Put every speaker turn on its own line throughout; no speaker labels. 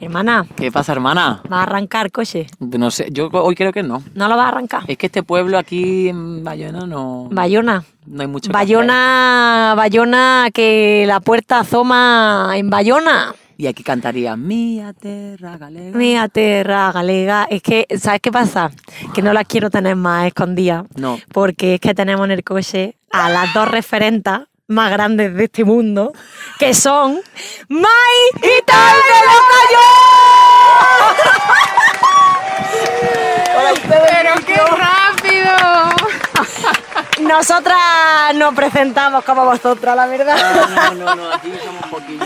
Hermana,
¿Qué pasa, hermana?
¿va a arrancar coche?
No sé, yo hoy creo que no.
¿No lo va a arrancar?
Es que este pueblo aquí en Bayona no,
Bayona.
no hay mucho.
Bayona, Bayona, que la puerta asoma en Bayona.
Y aquí cantaría Mía terra galega.
Mira, terra galega. Es que, ¿sabes qué pasa? Que no las quiero tener más escondidas.
No.
Porque es que tenemos en el coche a las dos referentas más grandes de este mundo, que son Mai y Tal de
¡Pero qué rápido!
Nosotras nos presentamos como vosotras, la verdad.
No, no, no, aquí somos un poquillo.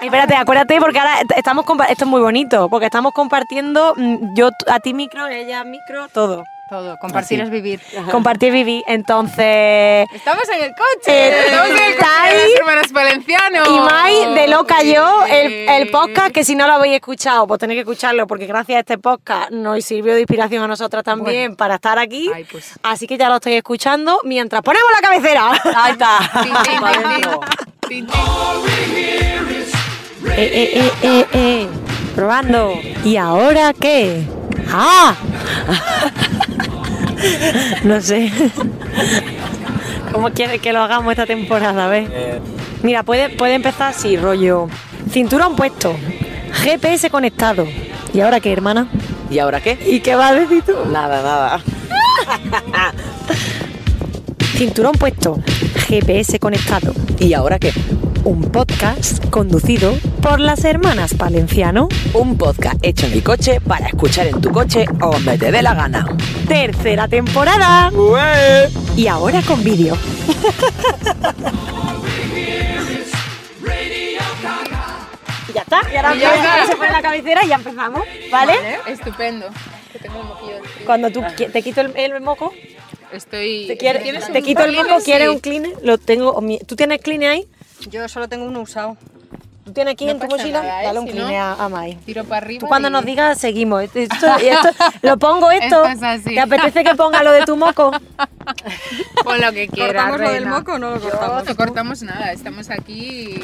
Espérate, acuérdate porque ahora est- estamos esto es muy bonito, porque estamos compartiendo mm, yo a ti micro, ella micro, todo.
Todo, compartir
Así.
es vivir.
Compartir viví, entonces
Estamos en el coche.
Eh,
Estamos en el coche de las hermanas Valenciano.
y Mai de Loca Yo, el, el podcast que si no lo habéis escuchado, pues tenéis que escucharlo porque gracias a este podcast nos sirvió de inspiración a nosotras también para estar aquí.
Ay, pues.
Así que ya lo estáis escuchando mientras ponemos la cabecera. Ahí está. Eh, eh, eh, eh, eh. Probando. ¿Y ahora qué? ¡Ah! no sé. ¿Cómo quieres que lo hagamos esta temporada? ¿ves? Mira, puede, puede empezar así, rollo. Cinturón puesto. GPS conectado. ¿Y ahora qué, hermana?
¿Y ahora qué?
¿Y qué vas a decir tú?
Nada, nada.
Cinturón puesto. GPS conectado.
¿Y ahora qué?
Un podcast conducido por las hermanas Valenciano.
Un podcast hecho en mi coche para escuchar en tu coche o donde te dé la gana.
Tercera temporada. Y ahora con vídeo. Y ya está. Y ahora,
Y ya está.
se pone la cabecera y ya empezamos. ¿Vale?
Estupendo. Que tengo un moquillo.
Cuando tú te quito el, el moco,
Estoy.
te,
¿Tienes
te
un
quito el moco, ¿quieres
Sí.
un cleaner? Lo tengo. ¿Tú tienes cleaner ahí?
Yo solo tengo uno usado.
¿Tú tienes aquí
No
en tu mochila?
nada, ¿eh?
Dale un
Si
cleaner
no,
a, a Mai.
Tiro para arriba.
Tú cuando
y-
nos digas, seguimos. Esto, esto- esto- lo pongo esto.
Esto es así.
¿Te apetece que ponga lo de tu moco?
Pon lo que quieras.
¿Cortamos lo del
reina.
moco o no lo
Yo
cortamos?
No cortamos nada. Estamos aquí.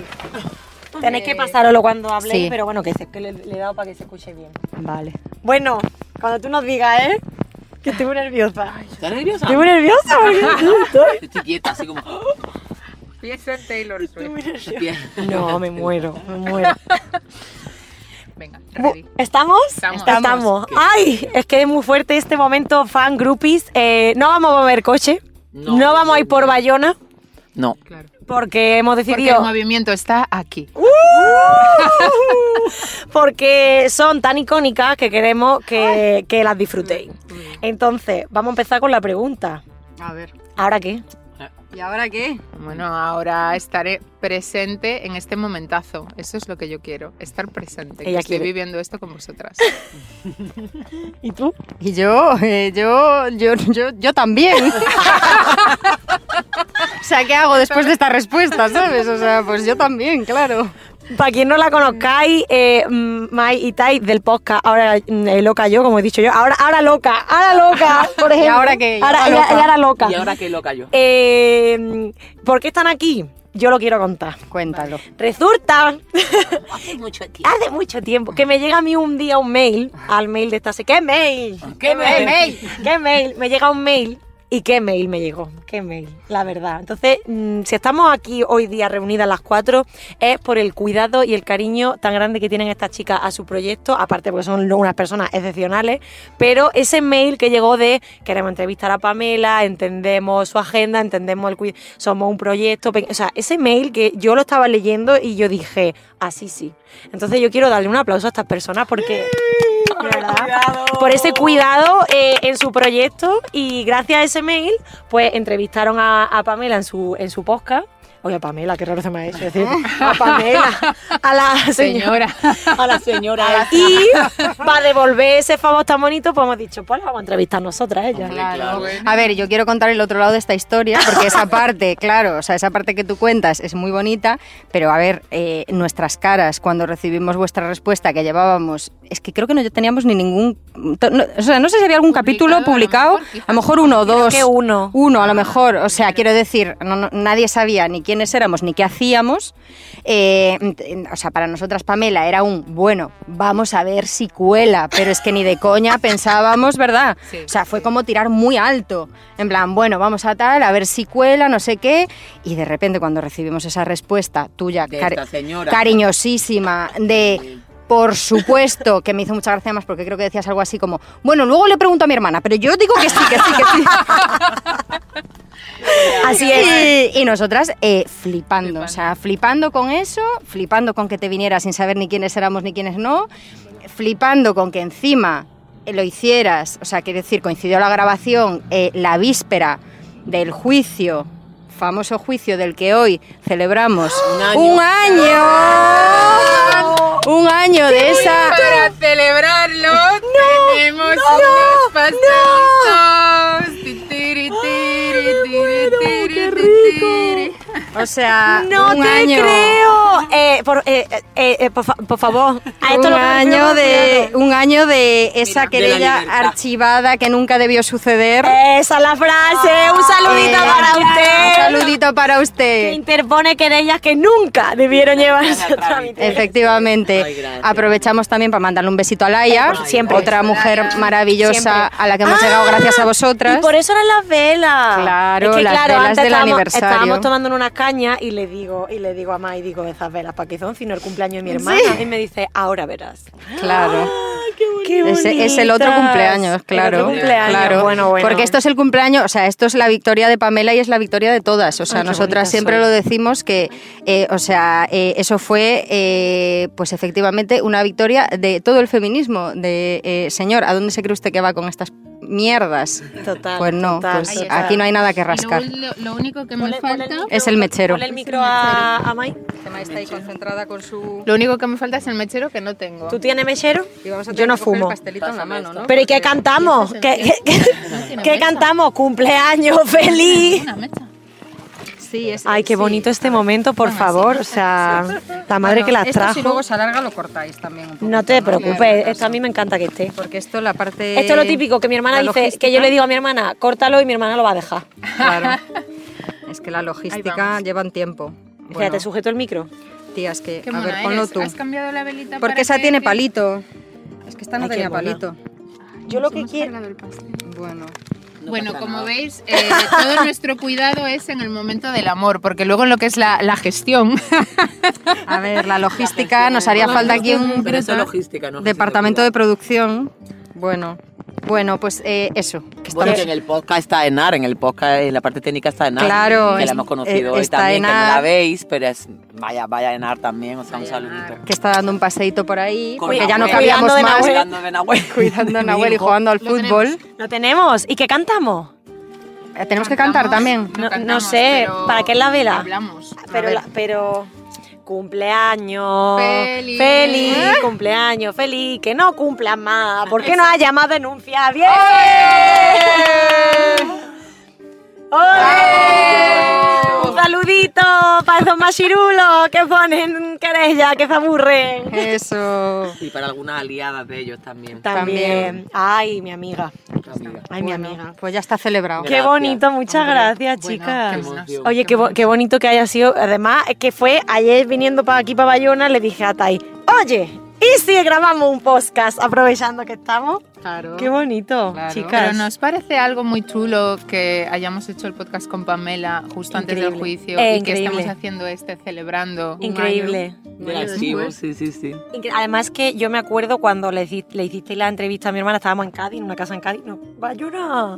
Tenéis que pasároslo cuando habléis,
Sí.
pero bueno, que, se, que le, le he dado para que se escuche bien.
Vale.
Bueno, cuando tú nos digas, ¿eh? Que estoy muy nerviosa.
¿Estás nerviosa?
Estoy muy nerviosa porque
Estoy quieta, así como.
Piensa en Taylor Swift.
No, me muero, me muero.
Venga, ready.
¿Estamos?
Estamos.
Estamos. Ay, es que es muy fuerte este momento, fan groupies. Eh, no vamos a mover coche. No,
No.
vamos a ir por Bayona
No.
Claro.
porque hemos
Porque
decidido.
el movimiento está aquí.
porque son tan icónicas que queremos que, que las disfrutéis. Entonces, vamos a empezar con la pregunta.
A ver.
¿Ahora qué?
¿Y ahora qué?
Bueno, ahora estaré presente en este momentazo. Eso es lo que yo quiero, estar presente. que
Ella
estoy viviendo esto con vosotras.
¿Y tú?
Y yo, eh, yo, yo, yo, yo también. o sea, ¿qué hago después de esta respuesta, sabes? O sea, pues yo también, claro.
Para quien no la conozcáis, eh, Mai y Tai del podcast, ahora mm, eh, loca yo, como he dicho yo, ahora, ahora loca, ahora loca, por ejemplo.
ahora qué? ¿Y
Ahora,
ahora
y-
loca?
y ahora loca.
¿Y ahora qué loca yo?
Eh, ¿Por qué están aquí? Yo lo quiero contar.
Cuéntalo.
Resulta,
Hace mucho tiempo.
hace mucho tiempo, que me llega a mí un día un mail, al mail de esta... ¿Qué mail?
¿Qué mail?
¿Qué mail? Me llega un mail. ¿Y qué mail me llegó? ¿Qué mail? La verdad. Entonces, mm, si estamos aquí hoy día reunidas las cuatro, es por el cuidado y el cariño tan grande que tienen estas chicas a su proyecto, aparte porque son unas personas excepcionales, pero ese mail que llegó de queremos entrevistar a Pamela, entendemos su agenda, entendemos el cuidado, somos un proyecto, o sea, ese mail que yo lo estaba leyendo y yo dije, así sí. Entonces yo quiero darle un aplauso a estas personas porque... de verdad, por ese cuidado eh, en su proyecto y gracias a ese mail pues entrevistaron a, a Pamela en su, en su podcast Oye, a Pamela, qué raro se me ha hecho decir. A Pamela, a la señora.
Señora.
A la señora. Y para devolver ese favor tan bonito, pues hemos dicho, pues la vamos a entrevistar nosotras, ella.
Claro.
A ver, yo quiero contar el otro lado de esta historia, porque esa parte, claro, o sea, esa parte que tú cuentas es muy bonita, pero a ver, eh, nuestras caras cuando recibimos vuestra respuesta, que llevábamos es que creo que no teníamos ni ningún... no- o sea, no sé si había algún capítulo
Publicado, a lo mejor,
uno o dos.
que uno.
Uno, a lo mejor. O sea, quiero decir, no- no- nadie sabía ni quiénes éramos ni qué hacíamos. Eh, o sea, para nosotras Pamela era un, bueno, vamos a ver si cuela, pero es que ni de coña pensábamos, ¿verdad?
Sí.
O sea, fue como tirar muy alto. En plan, bueno, vamos a tal, a ver si cuela, no sé qué. Y de repente cuando recibimos esa respuesta tuya,
De
cari-
esta señora.
cariñosísima, de... Por supuesto, que me hizo mucha gracia más porque creo que decías algo así como, bueno, luego le pregunto a mi hermana, pero yo digo que sí, que sí, que sí.
Así es.
Y, y nosotras eh, flipando, o sea, flipando con eso, flipando con que te vinieras sin saber ni quiénes éramos ni quiénes no, flipando con que encima lo hicieras, o sea, quiero decir, coincidió la grabación eh, la víspera del juicio, famoso juicio del que hoy celebramos
Un año.
un año, un año de esa...
Para celebrarlo tenemos unos tiri, tiri, tiri, tiri, tiri.
O sea,
No
un
te
año.
creo. Eh, por, eh, eh, eh, por, fa- por favor. A esto
un
lo
año de un año de esa
Mira,
querella archivada que nunca debió suceder.
Esa es la frase. Un saludito
Eh,
para usted.
Un saludito para
Que
usted.
interpone querellas que nunca debieron llevarse a trámite.
Efectivamente.
Ay.
Aprovechamos también para mandarle un besito a Laia,
Ay, siempre.
otra mujer maravillosa
Siempre.
a la que hemos
Ah,
llegado gracias a vosotras.
Y por eso eran las velas.
Claro,
es que,
las
claro,
velas
antes
del
estábamos,
aniversario.
estábamos tomando unas y le digo, y le digo a Mai, digo, esas velas, ¿para qué son? Si no el cumpleaños de mi hermana. Y me dice, ahora verás.
Claro.
Qué
Ese es el otro cumpleaños, claro.
El otro cumpleaños.
claro.
Bueno, bueno.
Porque esto es el cumpleaños, o sea, esto es la victoria de Pamela y es la victoria de todas. O sea,
Ay,
nosotras siempre lo decimos que, eh, o sea, eh, eso fue, eh, pues efectivamente, una victoria de todo el feminismo. De, señor, ¿a dónde se cree usted que va con estas mierdas?
Total.
Pues no,
total,
pues aquí no hay nada que rascar.
lo, lo único que me
Ponle- ponle
falta.
micro-
Es el mechero.
ponle el micro a, a Mai.
está ahí concentrada con su...
Lo único que me falta es el mechero que no tengo.
¿Tú tienes mechero? Yo no fumo.
en la mano, ¿no?
Pero ¿y qué cantamos? ¿Qué,
el-
qué- qué-
No tiene
qué
mecha.
cantamos? ¡Cumpleaños feliz!
Una mecha.
Sí, es,
Ay, qué
sí.
bonito este momento, por favor. O sea, la madre
Bueno,
que las
esto
trajo.
si luego se alarga lo cortáis también un
No te preocupes,
Claro,
esto a mí me encanta que esté.
Porque esto la parte...
Esto es lo típico que mi hermana
la
dice, que yo le digo a mi hermana, córtalo y mi hermana lo va a dejar.
Claro. Es que la logística
vamos.
llevan tiempo. Bueno,
sujeto el micro.
tía, es que,
Qué
a ver, ponlo
eres.
tú.
¿Has cambiado la velita
Porque
para
esa
que-
tiene palito. Es que esta no
Ay,
tenía palito.
Yo lo que quiero...
cargado
Bueno.
Como
nada.
veis, eh, todo nuestro cuidado es en el momento del amor, porque luego en lo que es la, la gestión,
A ver, la logística, nos haría falta aquí un
¿no?
departamento de producción. Bueno, bueno, pues eh, eso. que
Bueno,
estamos-
que en el podcast está Enar, en el podcast, en la parte técnica está Enar.
Claro,
Que
es-
la hemos conocido
eh,
hoy
está
también, que no
Enar.
la veis, pero es, vaya, vaya Enar también, o sea, un saludito.
Enar.
que está dando un paseíto por ahí,
Con
porque ya no cabíamos
Cuidando de
más.
Nahuel.
Cuidando de Nahuel.
Cuidando a Nahuel y jugando al
Lo
fútbol.
Lo tenemos. ¿Y qué cantamos?
Eh, Tenemos que cantar también.
No- no
cantamos,
sé, ¿para qué es la vela?
Hablamos.
Pero, la- pero cumpleaños
Feliz.
feliz, cumpleaños feliz, que no cumplan más, ¿por qué no haya más denuncias? ¡Bien! Un saludito para esos machirulos que ponen querella, que se aburren.
Eso.
Y para algunas aliadas de ellos también.
También. Ay, mi amiga.
Amiga.
Ay, mi
Bueno,
amiga.
Pues ya está celebrado.
Qué
Gracias.
bonito, muchas
Hombre,
gracias,
bueno,
chicas.
qué
emoción.
Oye, qué, bo- qué bonito que haya sido. Además, es que fue ayer viniendo para aquí, para Bayona, le dije a Tai, oye, ¿y si grabamos un podcast aprovechando que estamos?
Claro.
Qué bonito,
Claro.
chicas.
Pero nos parece algo muy chulo que hayamos hecho el podcast con Pamela justo antes del juicio
Eh,
y que estemos haciendo este celebrando. un
Increíble.
año.
Archivo, sí, sí, sí.
Además que yo me acuerdo cuando le, hici- le hicisteis la entrevista a mi hermana, estábamos en Cádiz, en una casa en Cádiz, no, Bayona.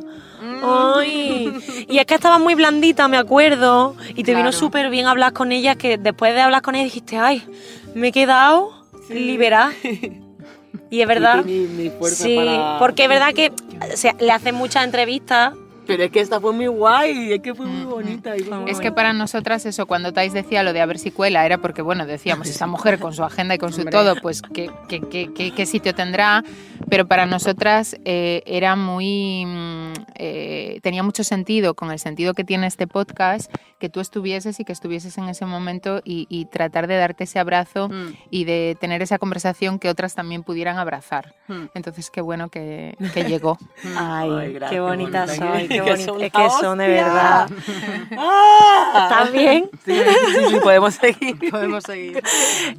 Ay. Y es que estaba muy blandita, me acuerdo, y te vino súper bien hablar con ella, que después de hablar con ella dijiste, ay, me he quedado liberada. Y es verdad.
Mi, mi fuerza
Sí,
para-
porque es verdad que o sea, le hacen muchas entrevistas
Pero es que esta fue muy guay, es que fue muy
Mm,
bonita. y fue muy
Es que para nosotras eso, cuando Tais decía lo de a ver si cuela, era porque, bueno, decíamos, esta mujer con su agenda y con su todo, pues qué, qué, qué- qué- qué sitio tendrá, pero para nosotras eh, era muy... mm, eh, tenía mucho sentido, con el sentido que tiene este podcast, que tú estuvieses y que estuvieses en ese momento y, y tratar de darte ese abrazo
Mm,
y de tener esa conversación que otras también pudieran abrazar.
mm.
Entonces, qué bueno que, que llegó.
Ay,
Ay, gracias,
qué bonita
bonita.
soy, qué
Que
bonita.
son
Es
la
que son de verdad.
¡Ah!
¿Estás bien?
Sí, sí, sí, podemos seguir.
Podemos seguir.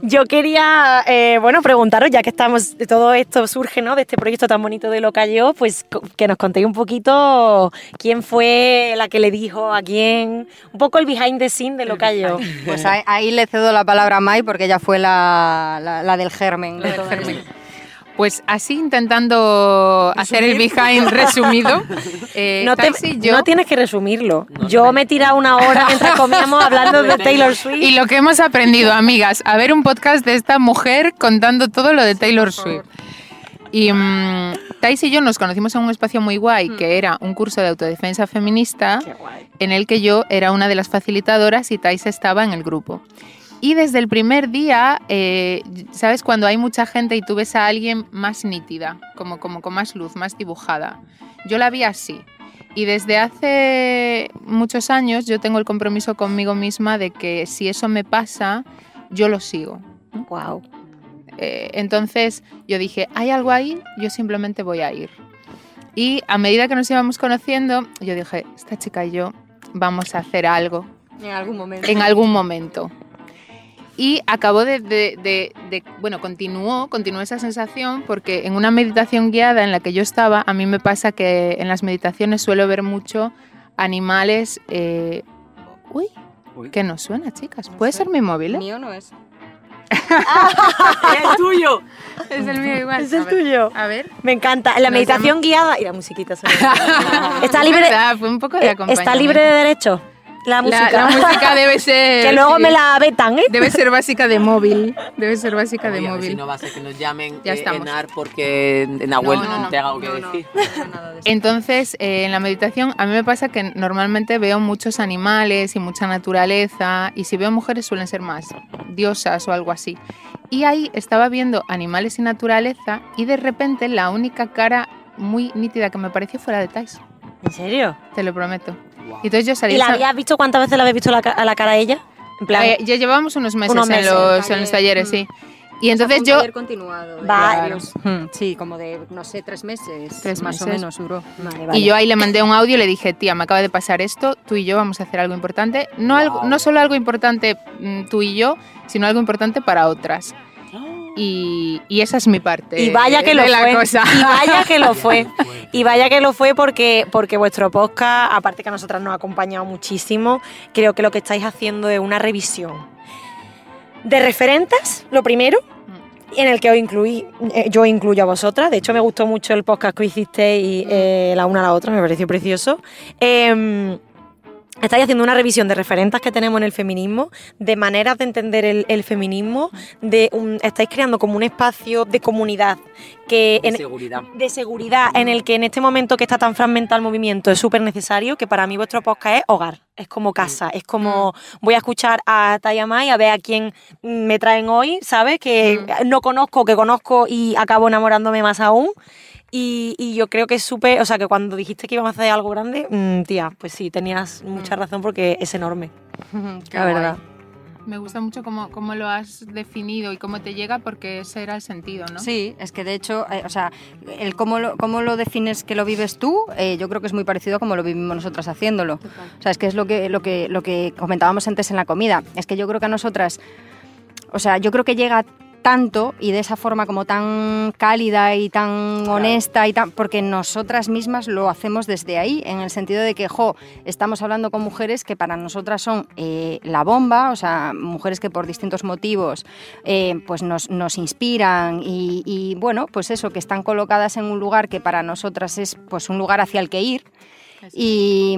Yo quería, eh, bueno, preguntaros, ya que estamos, todo esto surge, ¿no? De este proyecto tan bonito de Lo Cayó, pues que nos contéis un poquito quién fue la que le dijo a quién, un poco el behind the scene de Lo Cayó.
Pues ahí, ahí le cedo la palabra a Mai porque ella fue la, la- la del germen. de todo esto.
Pues así intentando hacer el behind resumido, eh,
No, te-
Tais y yo,
no tienes que resumirlo.
No,
Yo me he tirado una hora mientras comíamos hablando de Taylor Swift.
y lo que hemos aprendido, amigas, a ver un podcast de esta mujer contando todo lo de Taylor Swift. Y mm, Tais y yo nos conocimos en un espacio muy guay, que era un curso de autodefensa feminista, en el que yo era una de las facilitadoras y Tais estaba en el grupo. Y desde el primer día, eh, ¿sabes? Cuando hay mucha gente y tú ves a alguien más nítida, como, como con más luz, más dibujada. Yo la vi así. Y desde hace muchos años yo tengo el compromiso conmigo misma de que si eso me pasa, yo lo sigo.
Wow.
Eh, entonces yo dije, hay algo ahí, yo simplemente voy a ir. Y a medida que nos íbamos conociendo, yo dije, esta chica y yo vamos a hacer algo
En algún momento.
en algún momento. Y acabó de, de- de- de- bueno, continuó, continuó esa sensación porque en una meditación guiada en la que yo estaba, a mí me pasa que en las meditaciones suelo ver mucho animales... eh, uy,
Uy.
que no suena, chicas. ¿Puede ser mi móvil? eh?
Mío no es.
¡Es tuyo!
Es el mío igual.
Es el
A ver,
tuyo.
A ver.
Me encanta. En la meditación guiada. Y la musiquita suena. Está
Es
libre,
verdad, fue un poco de
eh,
acompañamiento.
está libre de derecho. La música.
la música debe ser...
que luego
sí,
me la vetan, ¿eh?
Debe ser básica de móvil. Debe ser básica de
Oye,
móvil.
Si no va a ser que nos llamen
Ya
eh,
estamos.
Enar porque Nahuel
No, no, no.
te haga algo que decir.
no, nada de eso.
Entonces, eh, en la meditación a mí me pasa que normalmente veo muchos animales y mucha naturaleza y si veo mujeres suelen ser más diosas o algo así. Y ahí estaba viendo animales y naturaleza y de repente la única cara muy nítida que me pareció fue la de Tais,
¿En serio?
te lo prometo. Entonces yo salí...
¿Y la
esa-
habías visto cuántas veces la habéis visto la a la cara a ella? En plan,
Eh, ya llevábamos unos meses,
Unos meses,
en, los, en los talleres,
Mm.
sí. Y entonces
Un
yo...
taller continuado. de
Varios.
varios. Mm, Sí, como de, no sé, tres meses.
Tres
más o
meses.
menos duró.
Vale, vale.
Y yo ahí le mandé un audio y le dije, tía, me acaba de pasar esto, tú y yo vamos a hacer algo importante. No, algo,
Wow.
no solo algo importante mm, tú y yo, sino algo importante para otras. Y, y esa es mi parte.
Y vaya que
de
lo
la
fue.
cosa.
Y vaya que lo fue. Y vaya que lo fue porque, porque vuestro podcast, aparte que a nosotras nos ha acompañado muchísimo, creo que lo que estáis haciendo es una revisión de referentes, lo primero, en el que os incluí, eh, yo incluyo a vosotras. De hecho, me gustó mucho el podcast que hicisteis y, eh, la una a la otra, me pareció precioso. Em, Estáis haciendo una revisión de referentes que tenemos en el feminismo, de maneras de entender el, el feminismo, de un- estáis creando como un espacio de comunidad que
De
en-
seguridad.
de seguridad en el que en este momento que está tan fragmentado el movimiento es súper necesario, que para mí vuestro podcast es hogar, es como casa, es como voy a escuchar a Tayama y a ver a quién me traen hoy, ¿sabes? Que no conozco, que conozco y acabo enamorándome más aún. Y, y yo creo que es súper, o sea, que cuando dijiste que íbamos a hacer algo grande, mm, tía, pues sí, tenías mucha razón porque es enorme, la verdad.
Me gusta mucho cómo, cómo lo has definido y cómo te llega porque ese era el sentido, ¿no?
Sí, es que de hecho, eh, o sea, el cómo lo, cómo lo defines que lo vives tú, eh, yo creo que es muy parecido a como lo vivimos nosotras haciéndolo. O sea, es que es lo que, lo que, lo que comentábamos antes en la comida. Es que yo creo que a nosotras, o sea, yo creo que llega tanto y de esa forma como tan cálida y tan honesta y tan porque nosotras mismas lo hacemos desde ahí en el sentido de que jo estamos hablando con mujeres que para nosotras son eh, la bomba o sea mujeres que por distintos motivos eh, pues nos, nos inspiran y, y, bueno pues eso que están colocadas en un lugar que para nosotras es pues un lugar hacia el que ir y,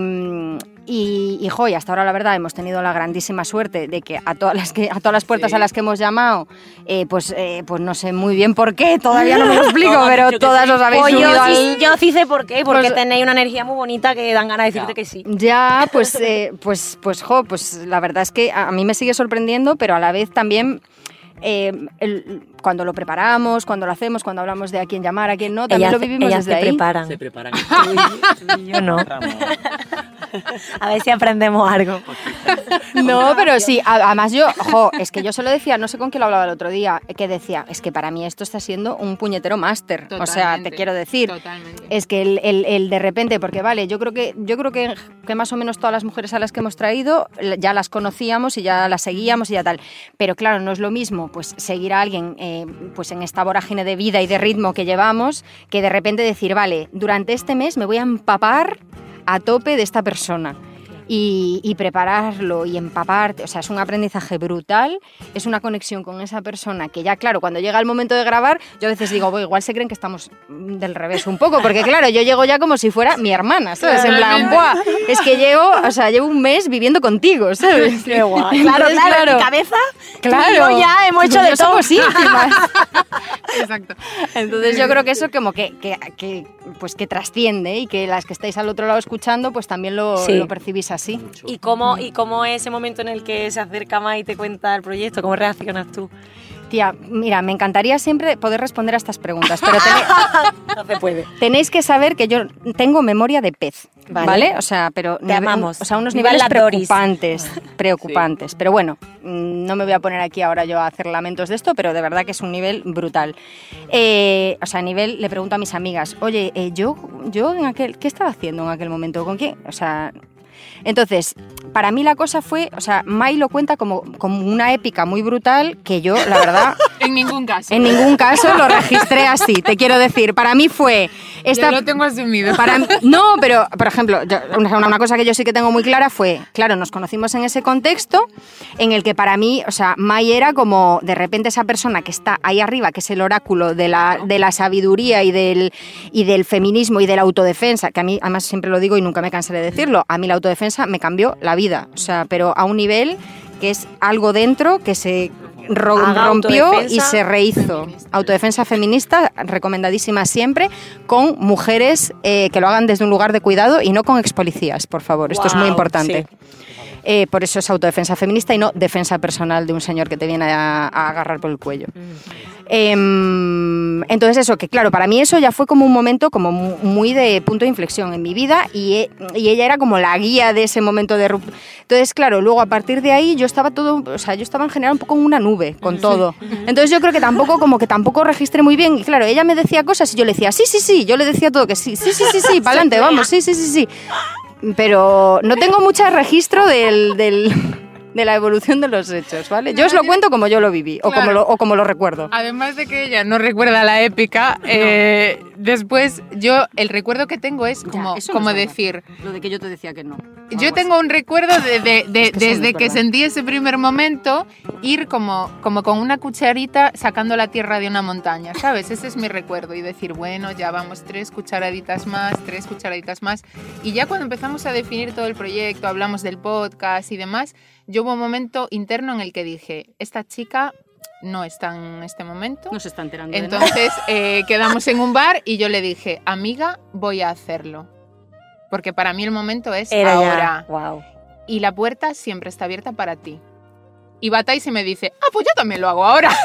Y, y, jo, y hasta ahora la verdad hemos tenido la grandísima suerte de que a todas las, que, a todas las puertas
Sí.
a las que hemos llamado, eh, pues, eh, pues no sé muy bien por qué, todavía no me lo explico, pero todas
sí.
os habéis
Pues yo,
subido
sí,
al...
yo sí sé por qué, porque
Pues-
tenéis una energía muy bonita que dan ganas de decirte que sí.
Ya, pues, eh, pues, pues, jo, pues la verdad es que a mí me sigue sorprendiendo, pero a la vez también eh, el- cuando lo preparamos, cuando lo hacemos, cuando hablamos de a quién llamar, a quién no, también
ellas,
lo vivimos
ellas
desde
se
ahí.
preparan.
Se preparan.
Tú y yo no. A ver si aprendemos algo.
No, pero sí, a- además yo, jo, es que yo se lo decía, no sé con quién lo hablaba el otro día, que decía, es que para mí esto está siendo un puñetero máster. O sea, te quiero decir.
Totalmente.
Es que el, el- el de repente, porque vale, yo creo que yo creo que, que más o menos todas las mujeres a las que hemos traído ya las conocíamos y ya las seguíamos y ya tal. Pero claro, no es lo mismo pues seguir a alguien eh, pues en esta vorágine de vida y de ritmo que llevamos que de repente decir, vale, durante este mes me voy a empapar a tope de esta persona. Y, y prepararlo y empaparte, o sea, es un aprendizaje brutal, es una conexión con esa persona que ya, claro, cuando llega el momento de grabar, yo a veces digo, "Bo, igual se creen que estamos del revés un poco, porque claro, yo llego ya como si fuera mi hermana, ¿sabes? En plan. ¡buah! Es que llego, o sea, llevo un mes viviendo contigo, ¿sabes?
Qué guay.
Entonces,
Claro, claro, en mi cabeza.
Claro,
yo ya hemos hecho de todo.
somos íntimas.
Exacto.
Entonces yo creo que eso como que, que, que, pues que trasciende y que las que estáis al otro lado escuchando pues también lo,
Sí.
lo percibís así.
¿Y cómo, ¿Y cómo es ese momento en el que se acerca más y te cuenta el proyecto? ¿Cómo reaccionas tú?
Tía, mira, me encantaría siempre poder responder a estas preguntas, pero tené-
No se puede.
tenéis que saber que yo tengo memoria de pez,
Vale.
¿vale? O sea, pero
Te amamos.
o sea, unos
Viva
niveles preocupantes, preocupantes. Pero bueno, mm, no me voy a poner aquí ahora yo a hacer lamentos de esto, pero de verdad que es un nivel brutal. Eh, o sea, a nivel, le pregunto a mis amigas, oye, eh, yo, yo en aquel, ¿qué estaba haciendo en aquel momento? ¿Con quién? O sea, entonces, para mí la cosa fue, o sea, Mai lo cuenta como, como una épica muy brutal que yo, la verdad,
En ningún caso.
en ningún caso lo registré así. Te quiero decir, para mí fue esta,
Yo lo tengo asumido.
para no, pero por ejemplo, yo- una, una cosa que yo sí que tengo muy clara fue, claro, nos conocimos en ese contexto en el que para mí, o sea, Mai era como de repente esa persona que está ahí arriba, que es el oráculo de la, de la sabiduría y del, y del feminismo y de la autodefensa, que a mí además siempre lo digo y nunca me cansaré de decirlo, a mí la autodefensa me cambió la vida, o sea, pero a un nivel que es algo dentro que se rompió y se rehizo. Autodefensa feminista, recomendadísima siempre, con mujeres eh, que lo hagan desde un lugar de cuidado y no con expolicías, por favor. Esto es muy importante. Eh, por eso es autodefensa feminista y no defensa personal de un señor que te viene a, a agarrar por el cuello. Em, entonces eso, que claro, para mí eso ya fue como un momento como mu- muy de punto de inflexión en mi vida y, e- y ella era como la guía de ese momento de ruptura. Entonces, claro, luego a partir de ahí yo estaba todo, o sea, yo estaba en general un poco en una nube con todo. Entonces yo creo que tampoco, como que tampoco registré muy bien. Y claro, ella me decía cosas y yo le decía, sí, sí, sí, yo le decía todo que sí, sí, sí, sí, sí, para adelante, vamos, sí, sí, sí, sí. Pero no tengo mucho registro del, del- de la evolución de los hechos, ¿vale? Yo os lo cuento como yo lo viví o, como lo, o como lo recuerdo.
Además de que ella no recuerda la épica, eh, después yo el recuerdo que tengo es como, como decir,
Lo de que yo te decía que no.
yo tengo un recuerdo de, de- de-
Es que eso no
desde
es
que sentí ese primer momento ir como, como con una cucharita sacando la tierra de una montaña, ¿sabes? Ese es mi recuerdo y decir, bueno, ya vamos tres cucharaditas más, tres cucharaditas más. Y ya cuando empezamos a definir todo el proyecto, hablamos del podcast y demás, yo hubo un momento interno en el que dije, esta chica no está en este momento.
No se está enterando de nada.
Entonces eh, quedamos en un bar y yo le dije, amiga, voy a hacerlo. Porque para mí el momento es
Era
ahora.
ya. Wow.
Y la puerta siempre está abierta para ti. Y Batais y me dice, ah, pues yo también lo hago ahora.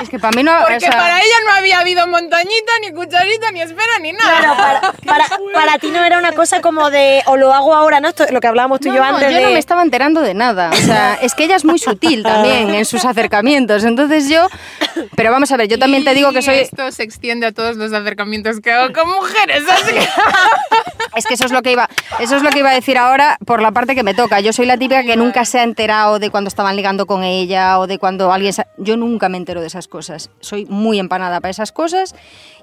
Es que para mí no...
Porque
o sea,
para ella no había habido montañita, ni cucharita, ni espera, ni nada.
Claro, para, para, para ti no era una cosa como de o lo hago ahora, ¿no? Esto es lo que hablábamos tú y yo
no,
antes
yo
de...
no me estaba enterando de nada. O sea, es que ella es muy sutil también en sus acercamientos. Entonces yo... Pero vamos a ver, yo también te digo que soy...
Esto se extiende a todos los acercamientos que hago con mujeres, así que...
Es que eso es lo que iba, eso es lo que iba a decir ahora por la parte que me toca. Yo soy la típica que nunca se ha enterado de cuando estaban ligando con ella o de cuando alguien... Yo nunca me entero de esas cosas. Soy muy empanada para esas cosas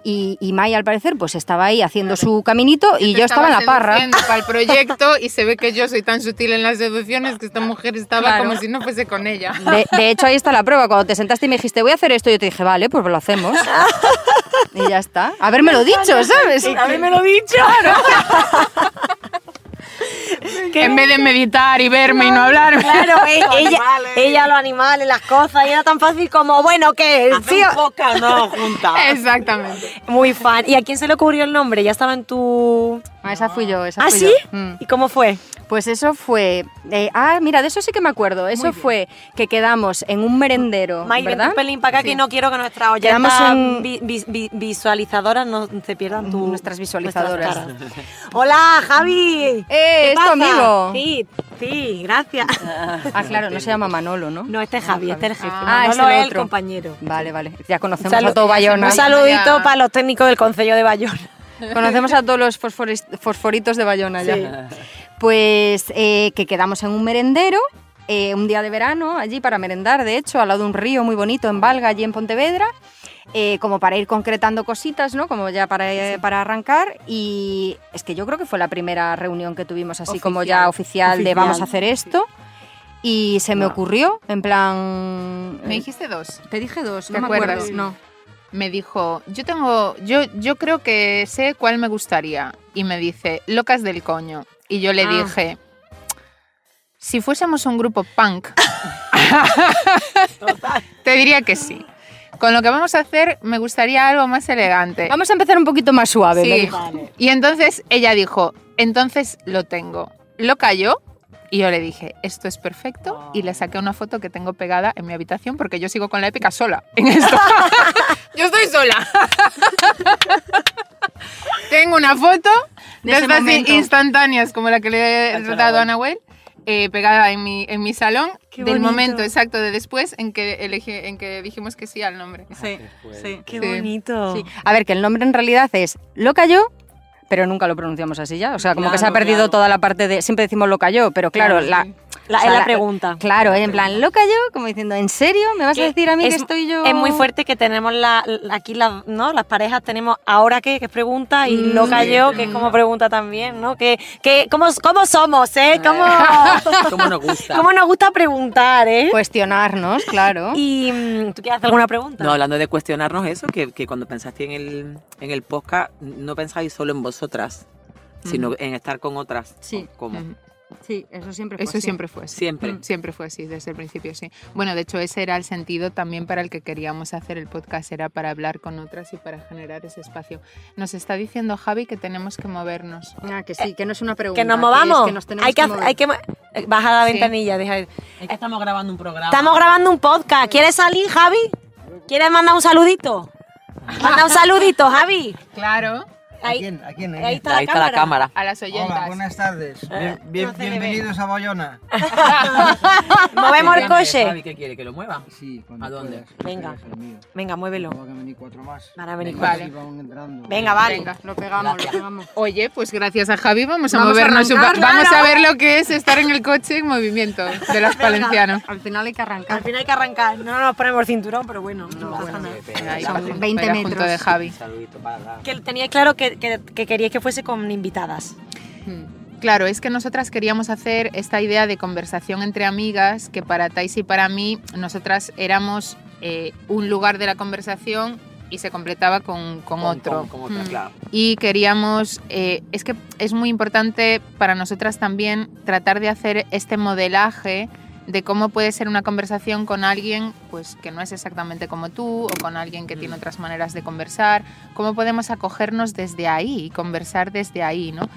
y, y Maya al parecer pues estaba ahí haciendo su caminito y yo estaba en la parra.
para el proyecto y se ve que yo soy tan sutil en las seducciones que esta mujer estaba
Claro.
como si no fuese con ella.
De, de hecho, ahí está la prueba. Cuando te sentaste y me dijiste, voy a hacer esto, yo te dije, vale, pues lo hacemos. Y ya está. Habérmelo dicho, ¿sabes?
Habérmelo dicho.
En vez de meditar y verme y no hablarme.
Claro, ella, ella, los animales, las cosas, y era tan fácil como, bueno, ¿qué? Sí,
no, juntas.
Exactamente.
muy fan. ¿Y a quién se le ocurrió el nombre? ¿Ya estaba en tu...?
Ah, esa fui yo, esa
¿Ah,
fui
sí?
yo. Mm.
¿Y cómo fue?
Pues eso fue. eh, ah, mira, de eso sí que me acuerdo. Eso fue que quedamos en un merendero. ¿verdad?
un pelín para acá que no quiero que nuestras oyentas
en-
vi- vi- vi- visualizadoras no se pierdan tu-
Nuestras visualizadoras.
nuestras. Hola, Javi.
¡Eh,
¿Qué
es tu
pasa?
amigo!
Sí, sí, gracias.
Ah, claro, no se llama Manolo, ¿no?
No, este es Javi, este es el jefe.
Ah,
Manolo
el
es el
otro.
compañero.
Vale, vale. Ya conocemos a todo Bayona.
Un saludito para los técnicos del Concello de Bayona.
Conocemos a todos los fosforitos de Bayona ya. Pues eh, que quedamos en un merendero. eh, un día de verano allí para merendar, de hecho, al lado de un río muy bonito en Valga, allí en Pontevedra, eh, como para ir concretando cositas, ¿no? Como ya para, eh, para arrancar. Y es que yo creo que fue la primera reunión que tuvimos así como ya oficial, de
Oficial.
vamos a hacer esto. Y se me ocurrió, en plan...
Me dijiste dos.
Te dije dos,
¿Te
no me acuerdo. No.
Me dijo, yo tengo, yo, yo creo que sé cuál me gustaría. Y me dice, locas del coño. Y yo le
Ah.
dije, si fuésemos un grupo punk, te diría que sí. Con lo que vamos a hacer, me gustaría algo más elegante.
Vamos a empezar un poquito más suave,
Sí.
me dijo.
Y entonces ella dijo, entonces lo tengo. Lo cayó y yo le dije, esto es perfecto. Y le saqué una foto que tengo pegada en mi habitación porque yo sigo con la épica sola en esto. yo estoy sola. tengo una foto
De
estas
momento.
instantáneas como la que le he tratado a Nahuel. eh, pegada en mi, en mi salón
Qué
del
bonito.
momento exacto de después en que, elegí- en que dijimos que sí al nombre.
Sí, sí.
Qué
Sí.
bonito.
Sí. A ver, que el nombre en realidad es Lo cayó, pero nunca lo pronunciamos así ya. O sea, como que se ha perdido
claro.
toda la parte de. Siempre decimos Lo cayó, pero claro,
Claro,
la.
sí. La,
o sea,
es la,
la-
pregunta.
Claro, en plan, Lo cayó, como diciendo, ¿en serio? ¿Me vas a
Que
decir a mí que
es-
estoy yo.?
Es muy fuerte que tenemos la, la- aquí la- ¿no? las parejas tenemos ahora qué, que es pregunta, y
Mm.
loca yo, que es como pregunta también, ¿no? Que, que, ¿cómo, ¿Cómo somos, eh? ¿Cómo,
¿Cómo nos gusta?
cómo nos gusta preguntar, eh?
Cuestionarnos, claro.
Y mm, ¿tú quieres hacer alguna pregunta?
No, hablando de cuestionarnos eso, que, que cuando pensaste en el, en el podcast, no pensáis solo en vosotras, sino en estar con otras.
Sí.
Como.
Sí, eso siempre fue
Eso
así.
siempre fue así.
siempre.
Mm, Siempre fue así, desde el principio, sí. Bueno, de hecho, ese era el sentido también para el que queríamos hacer el podcast, era para hablar con otras y para generar ese espacio. Nos está diciendo Javi que tenemos que movernos.
Ah, que sí, que no es una pregunta.
que nos movamos.
que nos tenemos
hay que,
que mover.
hay que mo- eh, baja la
Sí.
ventanilla, deja.
Es que estamos grabando un programa.
Estamos grabando un podcast. ¿Quieres salir, Javi? ¿Quieres mandar un saludito? Manda un saludito, Javi.
Claro,
¿A
Ahí,
quién? ¿A quién?
ahí está,
Ahí
la,
está la
cámara.
a las
Hola, buenas tardes. Bien- bien-
no ve.
bienvenidos a Bayona.
Movemos el
¿Qué quiere,
coche.
Javi? ¿Qué quiere? ¿Que lo mueva?
Sí,
¿A dónde?
puedas.
Venga. Venga, muévelo.
Van a venir cuatro más.
Van a venir
Vale.
Van entrando.
Venga, vale.
Venga.
Lo pegamos, lo pegamos.
Oye, pues gracias a Javi vamos a
Vamos a
movernos. un
arrancar,
vamos
claro.
a ver lo que es estar en el coche en movimiento de los valencianos.
Al final hay que
Al
arrancar.
final hay que arrancar. No nos ponemos cinturón, pero bueno, no, pasa nada.
Ahí,
Venga,
junto-
20
era
metros.
junto de Javi.
Que teníais claro que, que, que queríais que fuese con invitadas.
Mm. Claro, es que nosotras queríamos hacer esta idea de conversación entre amigas, que para Tais y para mí, nosotras éramos eh, un lugar de la conversación y se completaba con, con
Con-
otro.
con- con otra,
Mm.
claro.
Y queríamos, eh, es que es muy importante para nosotras también tratar de hacer este modelaje de cómo puede ser una conversación con alguien pues que no es exactamente como tú o con alguien que tiene otras maneras de conversar, cómo podemos acogernos desde ahí y conversar desde ahí, ¿no?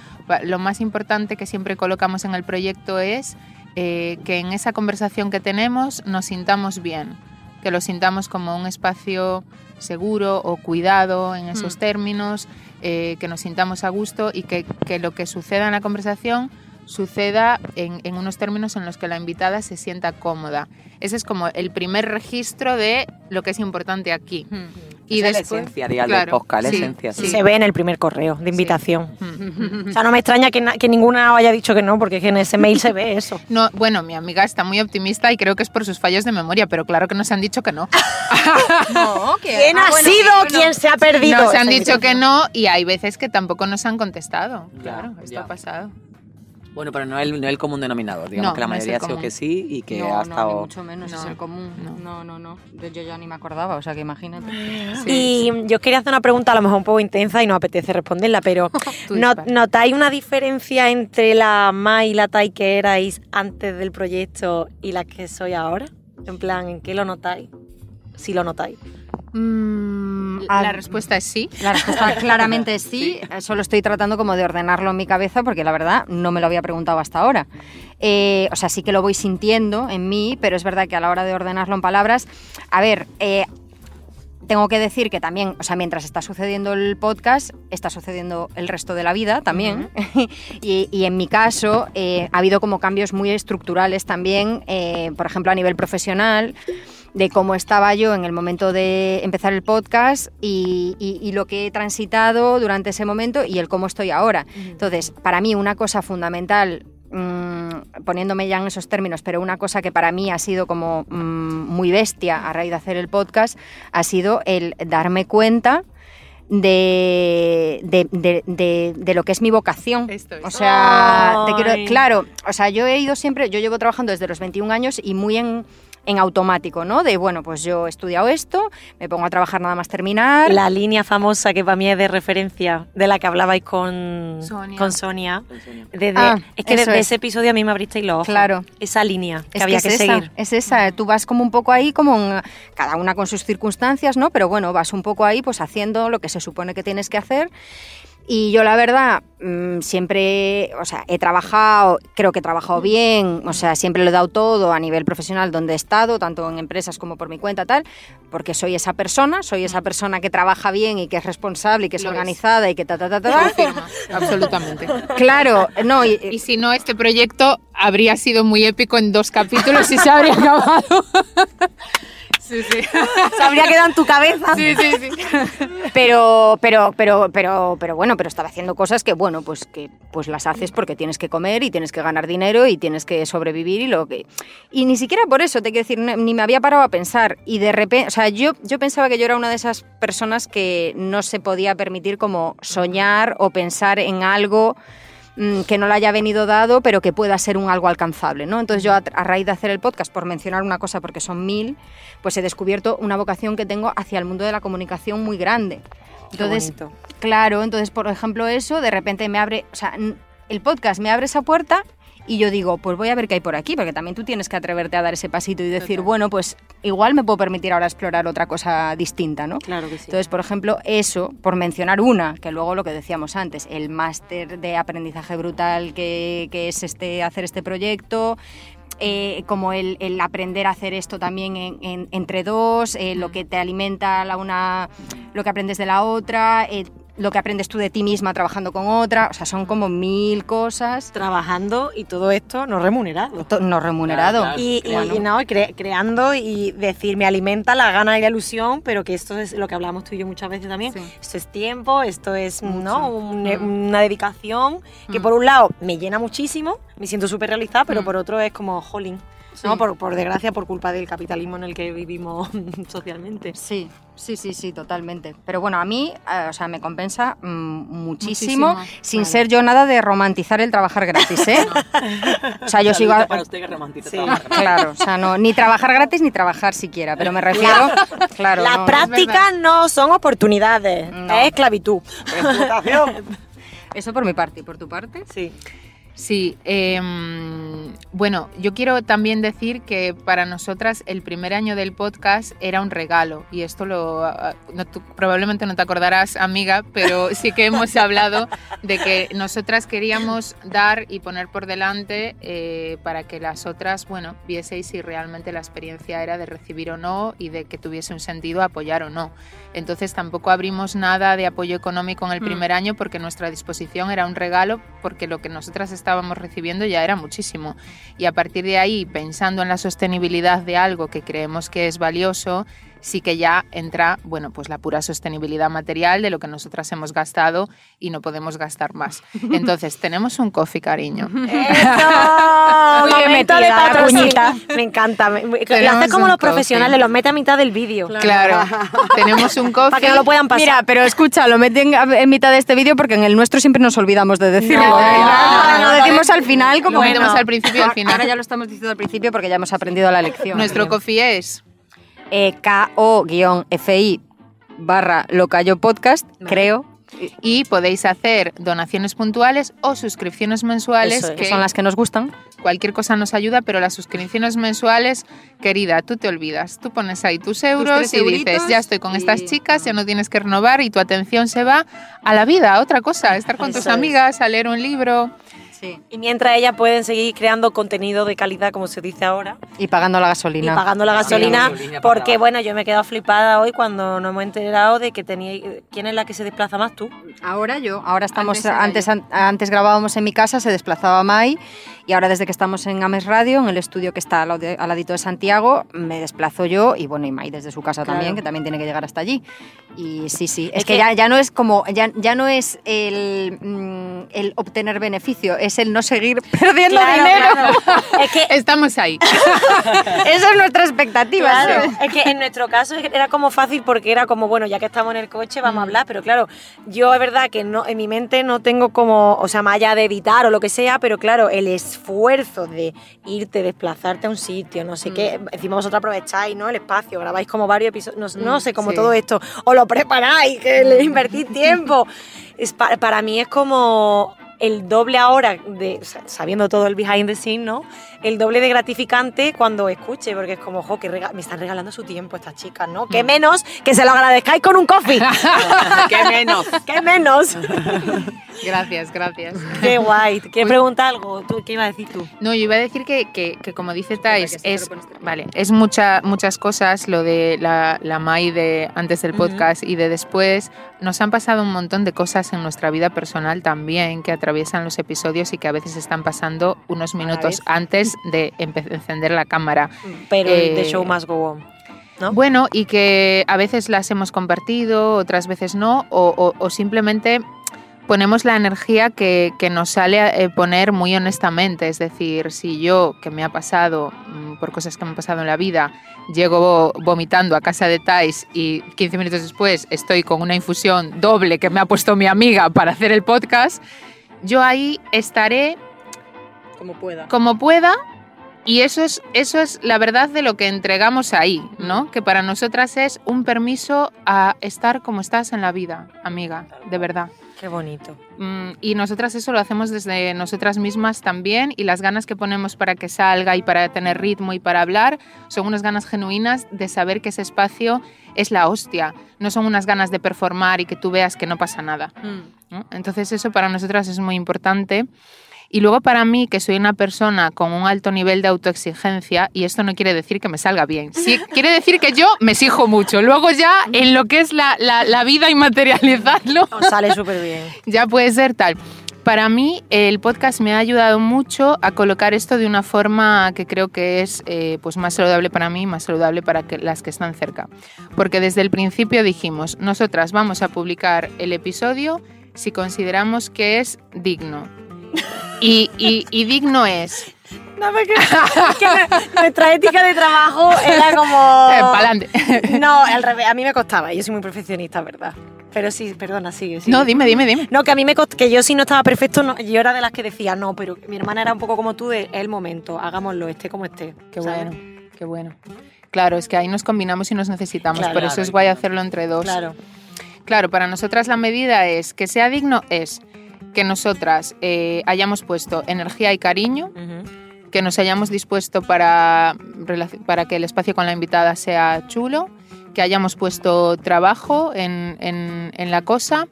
Lo más importante que siempre colocamos en el proyecto es eh, que en esa conversación que tenemos nos sintamos bien, que lo sintamos como un espacio seguro o cuidado en esos
Mm.
términos, eh, que nos sintamos a gusto y que, que lo que suceda en la conversación suceda en, en unos términos en los que la invitada se sienta cómoda. Ese es como el primer registro de lo que es importante aquí. Y
Esa es la
después,
esencia, diga, del
claro,
podcast, la
sí,
esencia.
sí.
Se ve en el primer correo de invitación.
Mm.
O sea, no me extraña que, que ninguna haya dicho que no, porque es que en ese mail se ve eso.
No, bueno, mi amiga está muy optimista y creo que es por sus fallos de memoria, pero claro que nos han dicho que no.
No.
¿Quién
ah,
ha
bueno,
sido
bueno.
quien se ha perdido?
Nos han
esa
dicho que no y hay veces que tampoco nos han contestado.
Ya,
Claro, esto
ya.
ha pasado.
Bueno, pero no es el, no el común denominador. Digamos
No,
que la
no
mayoría ha sido que sí y que
no,
ha
no,
estado.
ni mucho menos es
No,
el común.
no.
No, no, no. Yo, ya ni me acordaba, o sea que imagínate.
Y yo os quería hacer una pregunta a lo mejor un poco intensa y no apetece responderla, pero ¿no-. ¿notáis una diferencia entre la Mai y la Tai que erais antes del proyecto y la que soy ahora? En plan, ¿en qué lo notáis? Si lo notáis.
Mm, la respuesta es sí.
La respuesta claramente es sí. Eh, Solo estoy tratando como de ordenarlo en mi cabeza porque la verdad no me lo había preguntado hasta ahora. Eh, o sea, sí que lo voy sintiendo en mí, pero es verdad que a la hora de ordenarlo en palabras, a ver, eh, tengo que decir que también, o sea, mientras está sucediendo el podcast, está sucediendo el resto de la vida también. y, y en mi caso, eh, ha habido como cambios muy estructurales también, eh, por ejemplo, a nivel profesional, de cómo estaba yo en el momento de empezar el podcast y, y- y lo que he transitado durante ese momento y el cómo estoy ahora. Entonces, para mí una cosa fundamental, mm, poniéndome ya en esos términos, pero una cosa que para mí ha sido como mm, muy bestia a raíz de hacer el podcast, ha sido el darme cuenta de, de, de- de- de lo que es mi vocación.
Esto es.
O sea, te quiero, claro, o sea, yo he ido siempre, yo llevo trabajando desde los 21 años y muy en, en automático, ¿no? De, bueno, pues yo he estudiado esto, me pongo a trabajar nada más terminar.
La línea famosa que para mí es de referencia, de la que hablabais con
Sonia.
Con Sonia.
Con Sonia.
Desde-
Ah,
es que desde
es.
ese episodio a mí me abristeis los ojos.
Claro.
Esa línea que
Es
había
es
que,
esa,
seguir.
es esa, tú vas como un poco ahí, como en- cada una con sus circunstancias, ¿no? Pero bueno, vas un poco ahí pues haciendo lo que se supone que tienes que hacer. Y yo la verdad, mm, siempre, o sea, he trabajado, creo que he trabajado bien, o sea, siempre lo he dado todo a nivel profesional donde he estado, tanto en empresas como por mi cuenta, tal, porque soy esa persona, soy esa persona que trabaja bien y que es responsable y que es
Lo es.
organizada y que ta, ta, ta, ta, ta.
Confirma, absolutamente.
Claro, no, y,
Y si no, este proyecto habría sido muy épico en dos capítulos y se habría acabado. Sí, sí.
Se habría quedado en tu cabeza.
Sí, sí, sí.
pero pero pero pero pero bueno pero estaba haciendo cosas que bueno pues que pues las haces porque tienes que comer y tienes que ganar dinero y tienes que sobrevivir y lo que y ni siquiera por eso te quiero decir ni ni me había parado a pensar y de repente o sea yo yo pensaba que yo era una de esas personas que no se podía permitir como soñar o pensar en algo mm, que no le haya venido dado, pero que pueda ser un algo alcanzable, ¿no? Entonces yo a, a raíz de hacer el podcast, por mencionar una cosa, porque son mil, pues he descubierto una vocación que tengo hacia el mundo de la comunicación muy grande. Entonces, claro, entonces por ejemplo eso, de repente me abre, o sea, el podcast me abre esa puerta y yo digo, pues voy a ver qué hay por aquí, porque también tú tienes que atreverte a dar ese pasito y decir,
Total.
bueno, pues igual me puedo permitir ahora explorar otra cosa distinta, ¿no?
Claro que sí.
Entonces, por ejemplo, eso, por mencionar una, que luego lo que decíamos antes, el máster de aprendizaje brutal que, que es este, hacer este proyecto, eh, como el, el aprender a hacer esto también en- en- entre dos, eh, lo que te alimenta la una, lo que aprendes de la otra, eh, lo que aprendes tú de ti misma trabajando con otra, o sea, son como mil cosas
Trabajando y todo esto no remunerado.
to- no remunerado.
Claro,
Y, y-
Bueno.
y no, cre- creando y decir, me alimenta la gana y la ilusión, pero que esto es lo que hablamos tú y yo muchas veces también.
Sí.
Esto es tiempo, esto es ¿no? Un-
Mm.
una dedicación que
Mm.
por un lado me llena muchísimo, me siento súper realizada, pero
Mm.
por otro es como, jolín,
Sí.
¿no? por, por desgracia, por culpa del capitalismo en el que vivimos socialmente.
Sí, sí, sí, sí, totalmente. Pero bueno, a mí, eh, o sea, me compensa mm, muchísimo,
Muchísimo,
sin
vale.
ser yo nada de romantizar el trabajar gratis, ¿eh? O sea, yo sigo...
Saludito
a-
para usted que romantiza
Sí.
trabajar.
Claro, o sea, no, ni trabajar gratis ni trabajar siquiera, pero me refiero, claro,
Las
no,
prácticas no son oportunidades,
No.
es esclavitud.
Explotación.
eso por mi parte, ¿y por tu parte?
Sí.
Sí, em, bueno, yo quiero también decir que para nosotras el primer año del podcast era un regalo y esto lo no, tú probablemente no te acordarás, amiga, pero sí que hemos hablado de que nosotras queríamos dar y poner por delante eh, para que las otras, bueno, vieseis si realmente la experiencia era de recibir o no y de que tuviese un sentido apoyar o no. Entonces tampoco abrimos nada de apoyo económico en el
Mm.
primer año porque nuestra disposición era un regalo porque lo que nosotras estábamos recibiendo ya era muchísimo. Y a partir de ahí, pensando en la sostenibilidad de algo que creemos que es valioso, sí que ya entra, bueno, pues la pura sostenibilidad material de lo que nosotras hemos gastado y no podemos gastar más. Entonces, tenemos un coffee, cariño.
¡Eso!
Muy bien
de
la.
Me encanta. me- Lo hace como los
coffee.
profesionales, los mete a mitad del vídeo.
Claro, tenemos un coffee.
Para que no lo puedan pasar.
Mira, pero escucha, lo meten en mitad de este vídeo porque en el nuestro siempre nos olvidamos de decirlo.
No,
¿eh?
no,
lo
no,
decimos al final como
Lo metemos al principio y al final.
Ahora ya lo estamos diciendo al principio porque ya hemos aprendido la lección.
Nuestro coffee es
eh, KO-FI barra Locayo Podcast, creo,
y podéis hacer donaciones puntuales o suscripciones mensuales
es.
que son las que nos gustan.
cualquier cosa nos ayuda, pero las suscripciones mensuales, querida, tú te olvidas, tú pones ahí tus euros y dices, ya estoy con
y-
estas chicas, ya no tienes que renovar y tu atención se va a la vida, a otra cosa, a estar con tus
es.
amigas, a leer un libro.
Sí.
Y mientras ellas pueden seguir creando contenido de calidad, como se dice ahora,
Y pagando la
y
gasolina.
pagando la gasolina,
la gasolina para
porque bueno, yo me he quedado flipada hoy cuando nos hemos enterado de que tenía... ¿Quién es la que se desplaza más tú?
Ahora yo, ahora estamos,
Antes
antes, an- antes grabábamos en mi casa, se desplazaba Mai y ahora desde que estamos en Ames Radio, en el estudio que está al, lado de- al ladito de Santiago, me desplazo yo y bueno, y Mai desde su casa
Claro.
también, que también tiene que llegar hasta allí. Y sí, sí, es,
Es
que,
que-
ya, ya no es como, ya, ya no es el, mm, el obtener beneficio, es el no seguir perdiendo
Claro,
dinero.
claro. Es que
Estamos ahí.
Esa es nuestra expectativa.
Claro,
¿sí?
es que en nuestro caso era como fácil porque era como, bueno, ya que estamos en el coche
Mm.
vamos a hablar, pero claro, yo es verdad que no en mi mente no tengo como, o sea, más allá de editar o lo que sea, pero claro, el esfuerzo de irte, desplazarte a un sitio, no sé
Mm.
qué, encima vosotros aprovecháis, ¿no? El espacio, grabáis como varios episodios, no, no sé, como
sí.
todo esto, o lo preparáis, que le invertís tiempo. Es pa- para mí es como el doble ahora, de, sa- sabiendo todo el behind the scenes, ¿no? El doble de gratificante cuando escuche, porque es como, jo, que me están regalando su tiempo estas chicas, ¿no?
Mm.
Que menos que se lo agradezcáis con un coffee.
¡Qué menos!
¡Qué menos!
Gracias, gracias.
¡Qué guay! ¿Quieres preguntar algo? ¿Tú, ¿Qué ibas a decir tú?
No, yo iba a decir que, que- que como dice Thais,
que
es,
esto te lo pones
vale, es mucha, muchas cosas lo de la, la Mai de antes del podcast y de después. Nos han pasado un montón de cosas en nuestra vida personal también que atraviesan los episodios y que a veces están pasando unos minutos
vez.
Antes de encender la cámara.
Pero
Eh,
The Show Must Go On. ¿No?
Bueno, y que a veces las hemos compartido, otras veces no, o, o- o simplemente ponemos la energía que, que nos sale a eh, poner muy honestamente. Es decir, si yo, que me ha pasado mm, por cosas que me han pasado en la vida, llego vomitando a casa de Thais y 15 minutos después estoy con una infusión doble que me ha puesto mi amiga para hacer el podcast, yo ahí estaré
Como pueda.
como pueda. Y eso es, eso es la verdad de lo que entregamos ahí, ¿no? Que para nosotras es un permiso a estar como estás en la vida, amiga, de verdad.
Qué bonito.
Mm, Y nosotras eso lo hacemos desde nosotras mismas también y las ganas que ponemos para que salga y para tener ritmo y para hablar son unas ganas genuinas de saber que ese espacio es la hostia, no son unas ganas de performar y que tú veas que no pasa nada. ¿no? Entonces eso para nosotras es muy importante. Y luego para mí, que soy una persona con un alto nivel de autoexigencia, y esto no quiere decir que me salga bien, sí, quiere decir que yo me exijo mucho. Luego ya en lo que es la, la- la vida y materializarlo,
Os sale súper bien.
ya puede ser tal. Para mí el podcast me ha ayudado mucho a colocar esto de una forma que creo que es eh, pues más saludable para mí, más saludable para que, las que están cerca. Porque desde el principio dijimos, nosotras vamos a publicar el episodio si consideramos que es digno. Y, y- y digno es...
No, porque que me- nuestra ética de trabajo era como...
Eh, pa'lante.
No, al revés, a mí me costaba, yo soy muy perfeccionista, ¿verdad? Pero sí, perdona, sigue, sigue.
No, dime, dime, dime.
No, que a mí me cost- que yo si no estaba perfecto, no, yo era de las que decía, no, pero mi hermana era un poco como tú de "Es el momento, hagámoslo, esté como esté.
Qué
¿sabes?
bueno, qué bueno. Claro, es que ahí nos combinamos y nos necesitamos,
Claro,
por eso es guay hacerlo entre dos.
Claro.
Claro, para nosotras la medida es que sea digno, es que nosotras eh, hayamos puesto energía y cariño, que nos hayamos dispuesto para, para que el espacio con la invitada sea chulo, que hayamos puesto trabajo en, en- en la cosa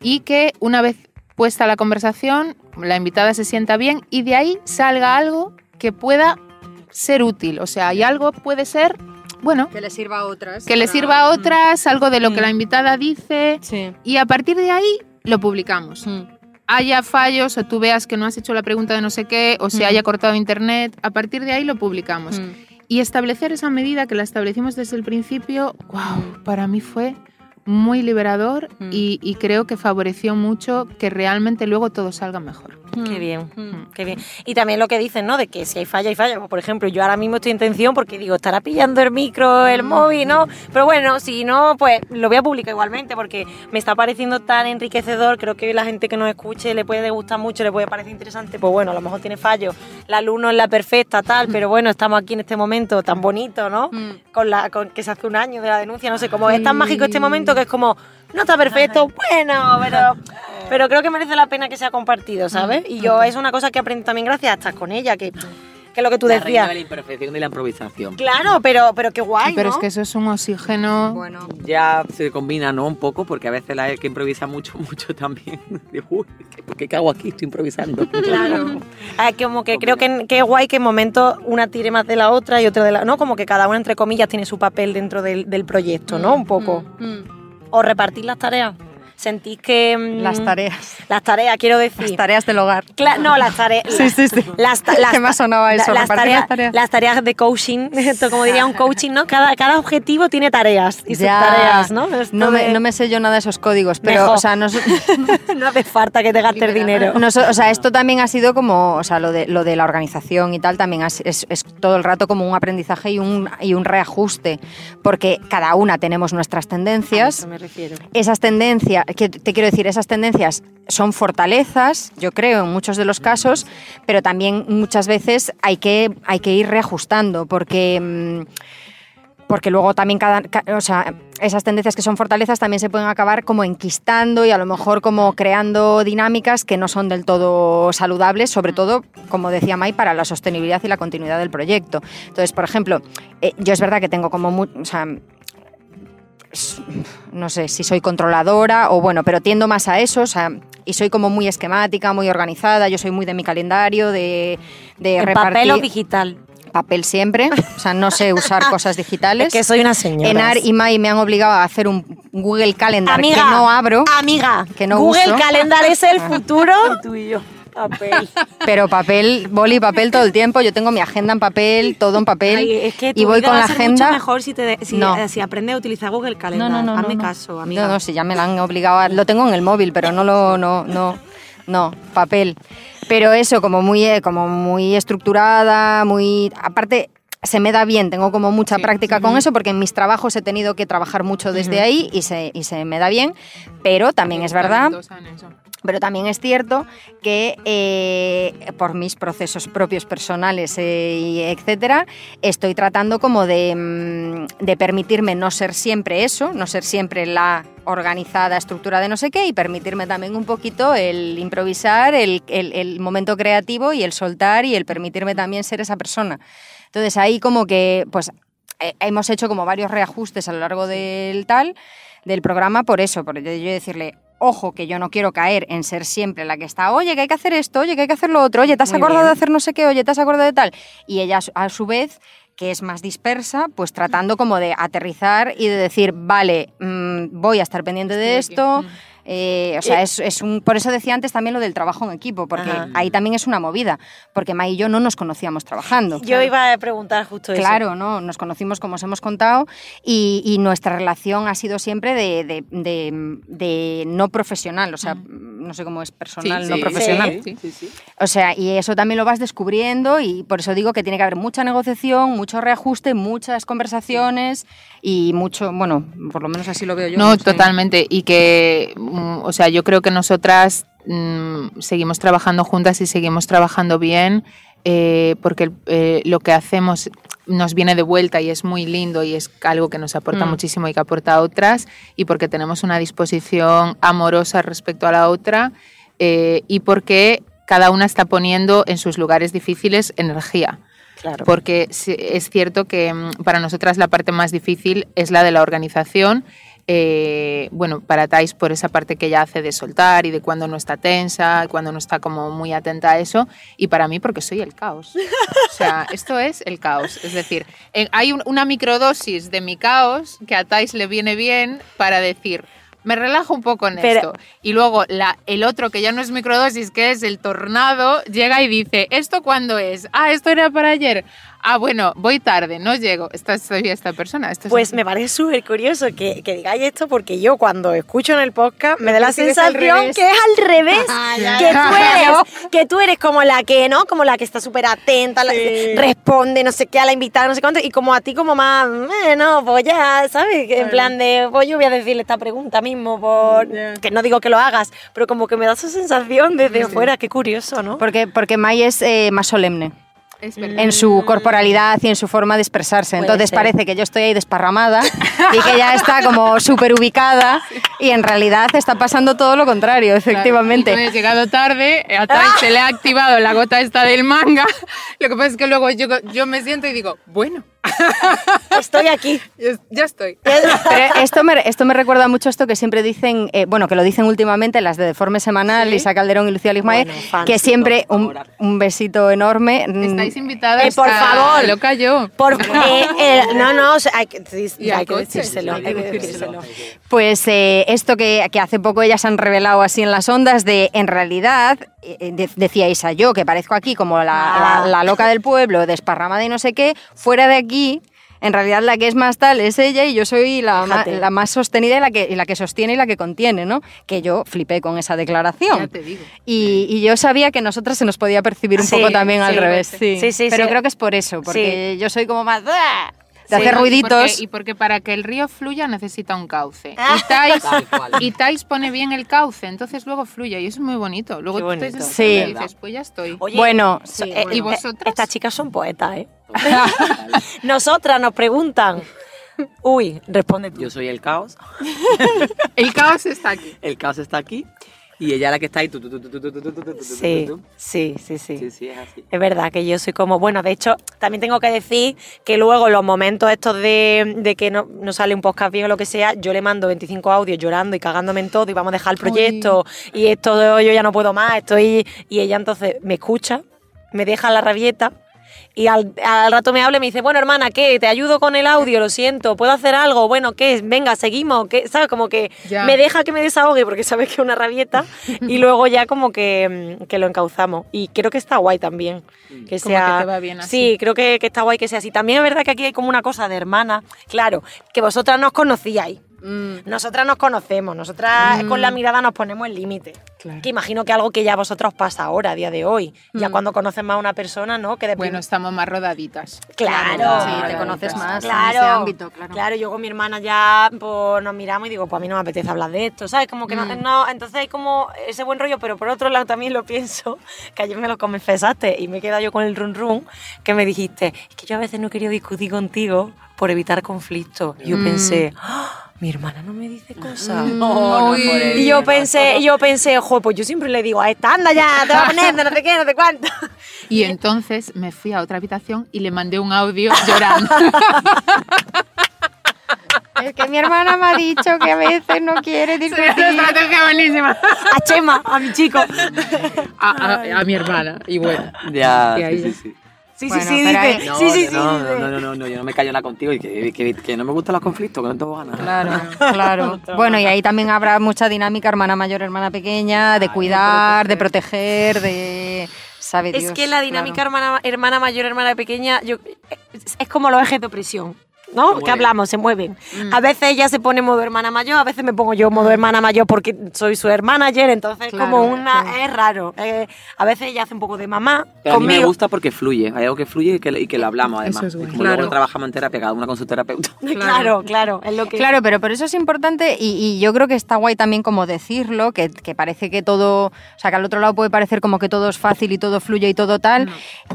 y que una vez puesta la conversación, la invitada se sienta bien y de ahí salga algo que pueda ser útil. O sea, y algo puede ser, bueno,
Que le sirva a otras.
que le sirva a otras, algo de lo que
Mm.
la invitada dice
Sí.
y a partir de ahí lo publicamos.
Mm.
Haya fallos o tú veas que no has hecho la pregunta de no sé qué o se
Mm.
haya cortado internet, a partir de ahí lo publicamos.
Mm.
Y establecer esa medida que la establecimos desde el principio, wow, para mí fue muy liberador
Mm.
y, y creo que favoreció mucho que realmente luego todo salga mejor.
Qué bien,
Mm.
qué bien. Y también lo que dicen, ¿no? De que si hay falla, hay falla. Pues, por ejemplo, yo ahora mismo estoy en tensión porque digo, estará pillando el micro, el móvil, ¿no? Pero bueno, si no, pues lo voy a publicar igualmente porque me está pareciendo tan enriquecedor. Creo que la gente que nos escuche le puede gustar mucho, le puede parecer interesante. Pues bueno, a lo mejor tiene fallos. La luz no es la perfecta, tal, pero bueno, estamos aquí en este momento tan bonito, ¿no? Con la con que se hace un año de la denuncia, no sé, como es tan mágico este momento que es como, no está perfecto, bueno, pero, pero creo que merece la pena que sea compartido, ¿sabes? Y yo es una cosa que aprendí también gracias a estar con ella, que, que es lo que tú
La reina
decías.
de la imperfección y la improvisación.
Claro, pero, pero qué guay,
Pero
¿no?
es que eso es un oxígeno.
Bueno,
Ya se combina, ¿no? Un poco, porque a veces la que improvisa mucho, mucho también. De, Uy, ¿qué, ¿qué hago aquí? Estoy improvisando.
Claro. Ah, como que creo que, que es guay que en momentos una tire más de la otra y otra de la... ¿no? Como que cada una, entre comillas, tiene su papel dentro del, del proyecto, ¿no? Un poco. O repartir las tareas. Sentís que... mm,
las tareas.
Las tareas, quiero decir.
Las tareas del hogar.
Cla- no, las tareas.
Sí, sí, sí.
Las, ta- las
¿Qué más sonaba eso?
Las tareas,
las tareas.
las tareas de coaching, esto como diría un coaching, ¿no? Cada, cada objetivo tiene tareas y sus tareas, ¿no? Esto
No me,
de-
no me sé yo nada de esos códigos, pero,
Mejor.
o sea, nos-
no hace falta que te gastes dinero.
Nos- o sea, esto también ha sido como, o sea, lo de, lo de la organización y tal, también has- es, es todo el rato como un aprendizaje y un, y un reajuste, porque cada una tenemos nuestras
A
tendencias.
eso me refiero.
Esas tendencias, que te quiero decir, esas tendencias son fortalezas, yo creo, en muchos de los casos, pero también muchas veces hay que, hay que ir reajustando, porque... mm, porque luego también cada, ca- o sea, esas tendencias que son fortalezas también se pueden acabar como enquistando y a lo mejor como creando dinámicas que no son del todo saludables, sobre todo, como decía Mai, para la sostenibilidad y la continuidad del proyecto. Entonces, por ejemplo, eh, yo es verdad que tengo como mu- o sea, s- no sé si soy controladora o bueno, pero tiendo más a eso, o sea, y soy como muy esquemática, muy organizada, yo soy muy de mi calendario, de, de
¿En
repartir
papel o digital?
papel siempre, o sea, no sé usar cosas digitales.
Es que soy una señora.
Enar y Mai me han obligado a hacer un Google Calendar
Amiga,
que no abro,
Amiga,
que no
Google
uso.
Calendar es el futuro. tú y yo. Papel.
pero papel, boli y papel todo el tiempo. Yo tengo mi agenda en papel, todo en papel.
Ay, es que tu
y voy
vida
con
va
la
a ser
agenda.
mucho mejor si, te, si,
No.
eh, si aprendes a utilizar Google Calendar.
No, no, no.
Hazme
no, no.
caso, amiga.
No, no, si ya me la han obligado. a- Lo tengo en el móvil, pero no lo. No, no, no, papel. Pero eso, como muy, eh, como muy estructurada, muy. Aparte. Se me da bien, tengo como mucha práctica con eso porque en mis trabajos he tenido que trabajar mucho desde ahí y se, y se me da bien, pero también es verdad
Talentosa en eso.
Pero también es cierto que eh, por mis procesos propios personales, eh, etcétera, estoy tratando como de, mm, de permitirme no ser siempre eso, no ser siempre la organizada estructura de no sé qué y permitirme también un poquito el improvisar, el, el- el momento creativo y el soltar y el permitirme también ser esa persona. Entonces ahí como que pues eh, hemos hecho como varios reajustes a lo largo del tal del programa por eso, por yo decirle, ojo, que yo no quiero caer en ser siempre la que está, oye, que hay que hacer esto, oye, que hay que hacer lo otro, oye, ¿te has
Muy
acordado
bien.
de hacer no sé qué? Oye, ¿te has acordado de tal? Y ella, a su- vez, que es más dispersa, pues tratando como de aterrizar y de decir, vale, mm, voy a estar pendiente de
Estoy
esto.
Mm.
Eh, o sea, es, es un, por eso decía antes también lo del trabajo en equipo, porque
Ajá.
ahí también es una movida, porque May y yo no nos conocíamos trabajando.
Yo iba a preguntar justo eso.
Claro, ¿no? Nos conocimos como os hemos contado y, y nuestra relación ha sido siempre de, de- de- de no profesional, o sea, no sé cómo es personal,
Sí,
no
sí,
profesional.
sí.
Sí, sí.
O sea, y eso también lo vas descubriendo y por eso digo que tiene que haber mucha negociación, mucho reajuste, muchas conversaciones y mucho, bueno, por lo menos así lo veo yo.
No,
sé.
totalmente. Y que, mm, o sea, yo creo que nosotras mm, seguimos trabajando juntas y seguimos trabajando bien eh, porque eh, lo que hacemos nos viene de vuelta y es muy lindo y es algo que nos aporta
Mm.
muchísimo y que aporta a otras y porque tenemos una disposición amorosa respecto a la otra eh, y porque cada una está poniendo en sus lugares difíciles energía
Claro.
porque es cierto que mm, para nosotras la parte más difícil es la de la organización. Eh, bueno, para Thais por esa parte que ella hace de soltar y de cuando no está tensa, cuando no está como muy atenta a eso, y para mí porque soy el caos. O sea, esto es el caos. Es decir, en- hay un- una microdosis de mi caos que a Thais le viene bien para decir, me relajo un poco en
Pero-
esto. Y luego la, el otro, que ya no es microdosis, que es el tornado, llega y dice, ¿esto cuándo es? Ah, esto era para ayer. Ah, bueno, voy tarde, no llego. Esta es todavía esta persona. Esto es
Pues me parece súper curioso que, que digáis esto porque yo cuando escucho en el podcast me da la
Pensé que es al
sensación
revés.
que es al revés,
Ah, ya,
que,
ya.
tú eres, que tú eres como la que, ¿no? Como la que está súper atenta, la- responde, no sé qué, a la invitada, no sé cuánto, y como a ti como más, eh, no, pues ya, ¿sabes? Que En plan de, pues yo voy a decirle esta pregunta mismo, por que no digo que lo hagas, pero como que me da esa sensación desde fuera, qué curioso, ¿no?
Porque, porque Mai es eh, más solemne. En su corporalidad y en su forma de expresarse.
Puede
Entonces
ser.
parece que yo estoy ahí desparramada y que ella está como súper ubicada y en realidad está pasando todo lo contrario,
Claro,
efectivamente.
tú he llegado tarde, a Tai se le ha activado la gota esta del manga. Lo que pasa es que luego yo, yo me siento y digo, bueno,
Estoy aquí.
ya, ya estoy.
Pero esto me, esto me recuerda mucho a esto que siempre dicen, eh, bueno, que lo dicen últimamente las de Deforme Semanal, Lisa Calderón y Lucía Lismae,
Bueno,
que siempre un, un besito enorme.
Estáis invitadas
Eh, por
a
favor.
Loca yo.
Por, eh, eh, no, no, o sea, hay que, hay que decírselo.
sí,
hay que decírselo.
Pues eh, esto que, que hace poco ellas han revelado así en las ondas de, en realidad, de- decía Isa, yo que parezco aquí como la,
Ah.
la- la loca del pueblo, desparramada y no sé qué, fuera de aquí... En realidad la que es más tal es ella y yo soy la, ma- la más sostenida y la, que, y la que sostiene y la que contiene, ¿no? Que yo flipé con esa
Ya
declaración.
te digo.
Y, y yo sabía que nosotras se nos podía percibir un
Sí,
poco también al revés. Sí,
sí, sí,
Pero creo que es por eso, porque yo soy como más... ¡ah! De
Sí,
hacer ruiditos.
porque, y porque para que el río fluya necesita un cauce.
Ah.
Y Thais,
Tal cual.
y Thais pone bien el cauce, entonces luego fluye y eso es muy bonito. Luego tú te sientas
Sí.
dices, pues ya estoy.
Oye,
Bueno, sí,
eh,
¿Y vosotras?
Estas chicas son poetas, ¿eh? Nosotras nos preguntan. Uy, responde tú.
Yo soy el caos,
El caos está aquí.
el caos está aquí y ella la que está ahí. Tu, tu, tu,
sí, sí, sí, sí.
Sí, sí, es así.
Es verdad que yo soy como, bueno, de hecho, también tengo que decir que luego los momentos estos de, de que no, no, sale un podcast bien o lo que sea, yo le mando 25 audios llorando y cagándome en todo y vamos a dejar el proyecto y esto yo ya no puedo más, estoy... Y ella entonces me escucha, me deja la rabieta y al, al rato me habla y me dice, bueno, hermana, ¿qué? ¿Te ayudo con el audio? Lo siento, ¿puedo hacer algo? Bueno, ¿qué? Venga, seguimos, ¿qué? ¿Sabes? Como que
Ya.
me deja que me desahogue porque sabe que es una rabieta y luego ya como que, mm, que lo encauzamos. Y creo que está guay también. Que
Como
sea,
que te va bien así.
Sí, creo que, que está guay que sea así. También es verdad que aquí hay como una cosa de hermana. Claro, que vosotras nos conocíais.
Mm,
Nosotras nos conocemos, nosotras con la mirada nos ponemos el límite.
Claro.
Que imagino que algo que ya a vosotros os pasa ahora, a día de hoy. Ya
Mm.
cuando conoces más a una persona, ¿no? Que de
Bueno, estamos más rodaditas.
Claro,
Sí, te conoces más
Claro,
en ese ámbito, claro.
claro, yo con mi hermana ya pues, nos miramos y digo, pues a mí no me apetece hablar de esto, ¿sabes? Como que no,
Mm.
no- entonces hay como ese buen rollo, pero por otro lado también lo pienso, que ayer me lo confesaste y me he quedado yo con el run run, que me dijiste, es que yo a veces no quería discutir contigo por evitar conflictos. Yo
Mm.
pensé, "Ah, mi hermana no me dice cosas.
No, no, eso.
Y yo pensé, yo pensé, ojo, pues yo siempre le digo, a esta anda ya, te va a poner, no sé qué, no sé cuánto.
Y entonces me fui a otra habitación y le mandé un audio llorando.
Es que mi hermana me ha dicho que a veces no quiere
Es una
discutir.
estrategia buenísima.
A Chema, a mi chico.
A, a- a mi hermana. Y bueno.
Ya,
Y ahí
sí,
ya.
sí, sí.
Sí,
Bueno,
sí, sí,
No,
sí, sí, sí,
no, no, no, no, no, yo no me callo nada contigo y que, que, que no me gustan los conflictos, que no tengo ganas.
Claro, claro. Bueno, y ahí también habrá mucha dinámica hermana mayor, hermana pequeña, de cuidar, de proteger, de... ¿Sabe
Es
Dios?
que la dinámica
claro.
hermana, hermana mayor, hermana pequeña, yo, es, es como los ejes de opresión. ¿No? Que hablamos, se mueven.
Mm.
A veces ella se pone modo hermana mayor, a veces me pongo yo modo hermana mayor porque soy su hermana ayer, entonces
Claro,
como una
claro.
es raro. Eh, a veces ella hace un poco de mamá
Pero a mí me gusta porque fluye, hay algo que fluye y que, y que lo hablamos además.
Eso es
Y
guay.
como
Claro.
luego trabajamos en terapia, cada una con su terapeuta.
Claro, claro, es lo que
Claro, pero por eso es importante y, y yo creo que está guay también como decirlo, que, que parece que todo, o sea, que al otro lado puede parecer como que todo es fácil y todo fluye y todo tal,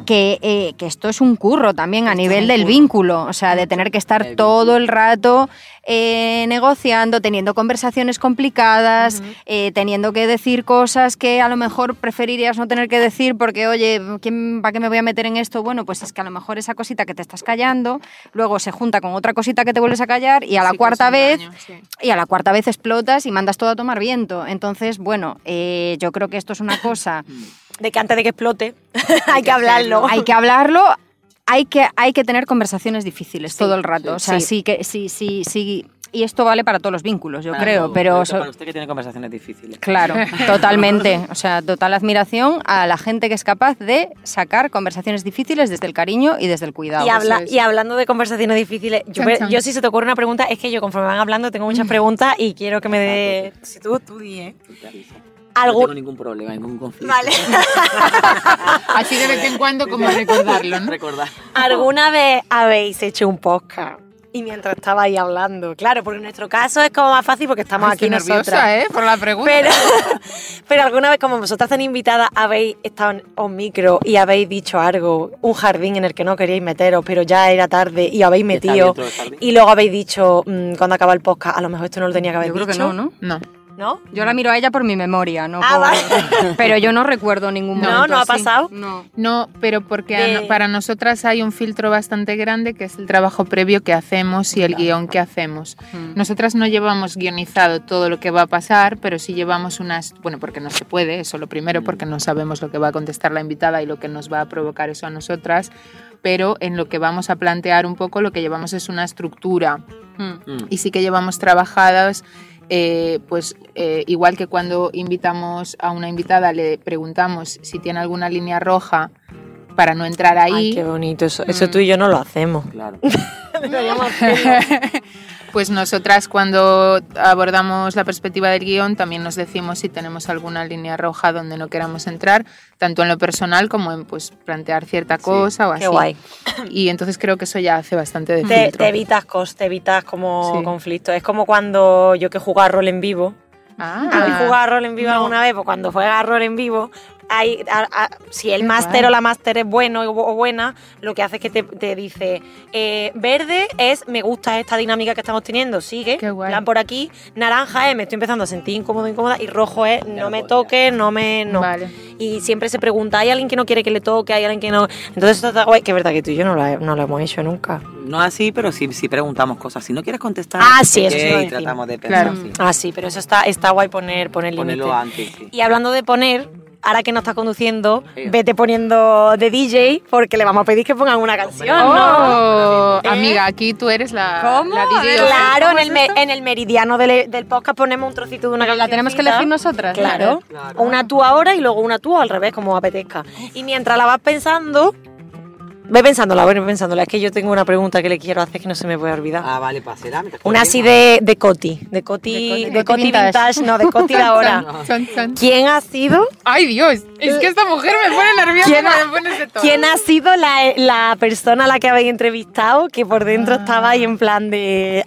que, eh, que esto es un curro también a nivel del vínculo, o sea, de tener que estar
El
todo el rato eh, negociando, teniendo conversaciones complicadas, eh, teniendo que decir cosas que a lo mejor preferirías no tener que decir porque, oye, ¿quién, ¿para qué me voy a meter en esto? Bueno, pues es que a lo mejor esa cosita que te estás callando, luego se junta con otra cosita que te vuelves a callar y a la
Sí
cuarta vez
daño, sí.
y a la cuarta vez explotas y mandas todo a tomar viento. Entonces, bueno, eh, yo creo que esto es una cosa,
de que antes de que explote hay que hablarlo.
hay que hablarlo, hay que, hay que tener conversaciones difíciles todo el rato. o sea,
sí.
sí. que, sí, sí, sí, y esto vale para todos los vínculos, yo
Para
creo,
todo.
pero... so-
para usted que tiene conversaciones difíciles.
Claro, totalmente. O sea, total admiración a la gente que es capaz de sacar conversaciones difíciles desde el cariño y desde el cuidado.
Y, habla- y hablando de conversaciones difíciles, yo, yo si se te ocurre una pregunta, es que yo conforme van hablando tengo muchas preguntas y quiero que me dé... Si tú, tú di, ¿eh?
Avisas. No
Algún-
tengo ningún problema, ningún conflicto.
Vale.
Así de vez en cuando como recordarlo, ¿no?
Recordar.
¿Alguna vez habéis hecho un podcast? Y mientras estabais hablando, claro, porque en nuestro caso es como más fácil porque estamos
Ay,
aquí
estoy
nosotras.
nerviosa, ¿eh? Por la pregunta.
Pero, pero alguna vez, como vosotras tan invitadas, habéis estado en un micro y habéis dicho algo, un jardín en el que no queríais meteros, pero ya era tarde y habéis metido. Y luego habéis dicho, mm, cuando acaba el podcast, a lo mejor esto no lo tenía que haber
Yo creo que
dicho.
no, ¿no?
No.
¿No?
Yo la miro a ella por mi memoria, no
Ah,
por-
vale.
Pero yo no recuerdo ningún
No,
momento
no ha
así.
pasado.
No.
No, pero porque
De-
no- para nosotras hay un filtro bastante grande que es el trabajo previo que hacemos y el guion que hacemos.
Mm.
Nosotras no llevamos guionizado todo lo que va a pasar, pero sí llevamos unas, bueno, porque no se puede, eso lo primero, porque no sabemos lo que va a contestar la invitada y lo que nos va a provocar eso a nosotras, pero en lo que vamos a plantear un poco lo que llevamos es una estructura
Mm.
Mm.
y sí que llevamos trabajadas, eh, pues eh, igual que cuando invitamos a una invitada le preguntamos si tiene alguna línea roja para no entrar ahí.
Ay, qué bonito. Eso, eso
Mm.
tú y yo no lo hacemos.
Claro.
Pues nosotras cuando abordamos la perspectiva del guion también nos decimos si tenemos alguna línea roja donde no queramos entrar, tanto en lo personal como en pues plantear cierta cosa o así.
Qué guay.
Y entonces creo que eso ya hace bastante de
Te,
filtro.
te evitas cos, te evitas como
Sí.
conflicto. Es como cuando yo que jugaba rol en vivo.
Ah,
¿Habéis jugado a rol en vivo alguna vez? Pues cuando juegas a rol en vivo, hay, a- a- si el máster o la máster es bueno o buena, lo que hace es que te, te dice, eh, verde es me gusta esta dinámica que estamos teniendo, sigue,
Qué guay.
plan por aquí, naranja es me estoy empezando a sentir incómodo, incómoda, y rojo es no
no
me
podía.
toques, no me... No.
Vale.
Y siempre se pregunta, ¿hay alguien que no quiere que le toque? ¿Hay alguien que no...? Entonces esto está guay, que es verdad que tú y yo no lo, he- no lo hemos hecho nunca.
No así, pero sí, sí preguntamos cosas. Si no quieres contestar,
Ah, sí, eso sí lo
y tratamos de pensar.
Claro.
sí.
Ah, sí, pero eso está, está guay poner, poner
Ponerlo
límites.
antes, sí.
Y hablando de poner, ahora que no estás conduciendo, vete poniendo de DJ porque le vamos a pedir que pongan una canción, ¿no?
Oh,
¿Eh?
Amiga, aquí tú eres la,
¿Cómo?
la DJ.
Claro, en
¿Cómo
el, me- en el meridiano del, del podcast ponemos un trocito de una canción.
¿La tenemos que elegir nosotras?
Claro.
Claro.
Una tú ahora y luego una tú al revés, como apetezca. Y mientras la vas pensando, ve pensándola, ve pensándola. Es que yo tengo una pregunta que le quiero hacer que no se me puede olvidar.
Ah, vale, pasela.
Una así de, de Coti, de Coti,
De
de
Coti vintage.
vintage, no, de Coti de ahora.
Chan, chan.
¿Quién ha sido
Ay, Dios, es que esta mujer me pone nerviosa
¿Quién ha-
me todo.
¿Quién ha sido la, la persona a la que habéis entrevistado que por dentro estaba ahí en plan de...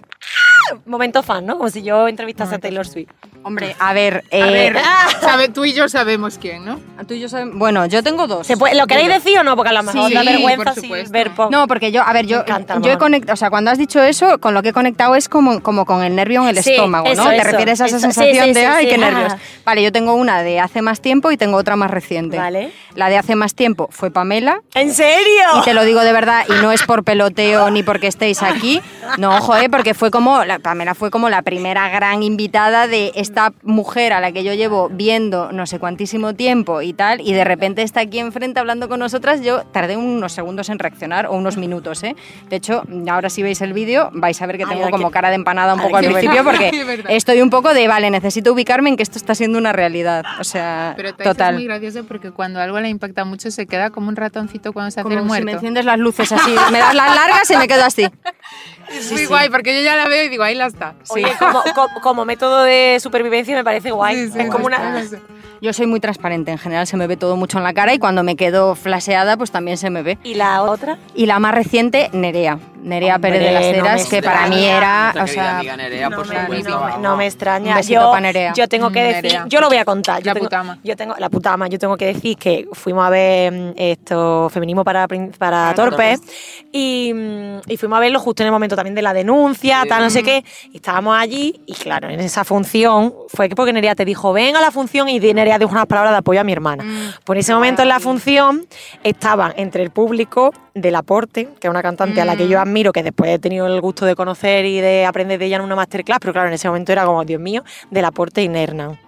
Momento fan, ¿no? Como si yo entrevistase a Taylor Swift.
Hombre, a ver,
A
eh,
ver, sabe, tú y yo sabemos quién, ¿no?
tú y yo sabemos- Bueno, yo tengo dos.
¿Se puede- ¿Lo queréis decir o no? Porque a lo mejor
Sí,
da vergüenza
supuesto.
ver pop.
No, porque yo, a ver, yo,
encanta,
yo he conectado, o sea, cuando has dicho eso, con lo que he conectado es como, como con el nervio en el
Sí,
estómago,
eso,
¿no? Te
eso,
refieres a esa
eso. Sí,
sensación
sí,
de,
sí,
ay,
sí,
qué
ah.
nervios. Vale, yo tengo una de hace más tiempo y tengo otra más reciente.
Vale.
La de hace más tiempo fue Pamela.
¿En serio?
Y te lo digo de verdad, y no es por peloteo ni porque estéis aquí. No, ¿eh? porque fue como, la, Pamela fue como la primera gran invitada de esta mujer a la que yo llevo viendo no sé cuantísimo tiempo y tal, y de repente está aquí enfrente hablando con nosotras. Yo tardé unos segundos en reaccionar, o unos minutos, ¿eh? De hecho, ahora si veis el vídeo, vais a ver que tengo
ay,
como
que-
cara de empanada un
ay,
poco al principio, porque estoy un poco de, vale, necesito ubicarme en que esto está siendo una realidad. O sea,
Pero Thais
total.
es muy gracioso porque cuando algo le impacta mucho se queda como un ratoncito cuando se hace
Como
el
si
muerto.
me enciendes las luces así, me das las largas y me quedo así.
es muy guay porque yo ya la veo y digo, ahí la está.
Oye, como, como- como método de supervivencia me parece guay.
Sí, sí,
es como
sí,
una...
sí, sí.
Yo soy muy transparente, en general se me ve todo mucho en la cara y cuando me quedo flaseada pues también se me ve.
¿Y la otra?
Y la más reciente, Nerea. Nerea
Hombre,
Pérez de las
no
Heras, que para mí era, o sea,
amiga Nerea,
no,
por
me,
supuesto,
no me- no me extraña.
Un besito
yo, yo tengo que
Mm,
decir,
Nerea.
yo lo voy a contar. Yo
La
tengo,
putama.
Yo tengo, la putama, yo tengo que decir que fuimos a ver mm, esto, Feminismo para, para
Ah,
Torpes,
Torpes.
y, mm, y fuimos a verlo justo en el momento también de la denuncia,
Sí.
tal, no sé qué, y estábamos allí, y claro, en esa función, fue que porque Nerea te dijo, ven a la función, y Nerea dijo unas palabras de apoyo a mi hermana. Por ese momento en la función estaban entre el público del Aporte, que es una cantante a la que yo admiro, que después he tenido el gusto de conocer y de aprender de ella en una masterclass, pero claro, en ese momento era como, Dios mío, del Aporte y Nernan.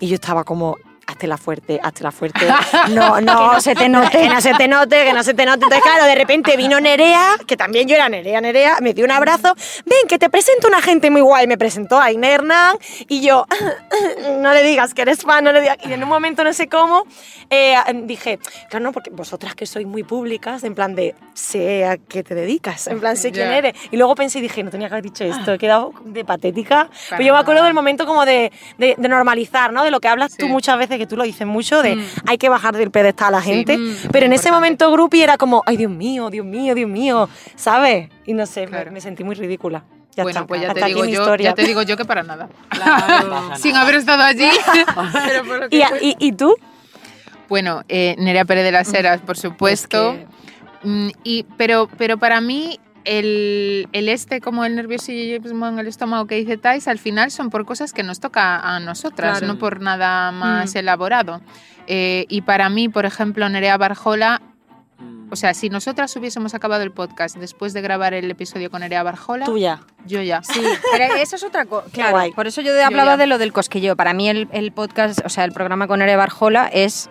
Y yo estaba como, hazte la fuerte, hazte la fuerte. No, no,
no se te note.
Que no se te note, que no se te note. Entonces, claro, de repente vino Nerea, que también yo era Nerea, Nerea, me dio un abrazo. Ven, que te presento una gente muy guay. Me presentó a Inés Hernán y yo, no le digas que eres fan, no le digas. Y en un momento, no sé cómo, eh, dije, claro, no, porque vosotras que sois muy públicas, en plan de, sé a qué te dedicas, en plan, sé quién eres. Y luego pensé y dije, no tenía que haber dicho esto, he quedado de patética. Pero yo me acuerdo del momento como de, de- de normalizar, ¿no? De lo que hablas tú muchas veces, que tú lo dices mucho, de
Mm.
hay que bajar del pedestal a la
Sí.
gente.
Mm,
pero en ese momento Grupi era como, ay, Dios mío, Dios mío, Dios mío, ¿sabes? Y no sé, me-
Claro.
me, sentí muy ridícula. Ya
bueno,
está,
pues ya te, digo yo, ya te digo yo que para nada.
Claro.
Sin haber estado allí. Pero por lo que
¿Y,
fue.
y, y tú?
Bueno, eh, Nerea Pérez de las Heras, por supuesto.
Es que-
Mm, y, pero, pero para mí, el, el este, como el nerviosismo en el estómago que dice Tais, al final son por cosas que nos toca a nosotras,
Claro.
no por nada más
Mm.
elaborado. Eh, y para mí, por ejemplo, Nerea Barjola,
Mm.
o sea, si nosotras hubiésemos acabado el podcast después de grabar el episodio con Nerea Barjola,
Tú ya.
yo ya.
Sí, pero eso es otra cosa. Claro,
guay.
por eso yo hablaba
ya.
de lo del cosquilleo. Para mí el, el podcast, o sea, el programa con Nerea Barjola es...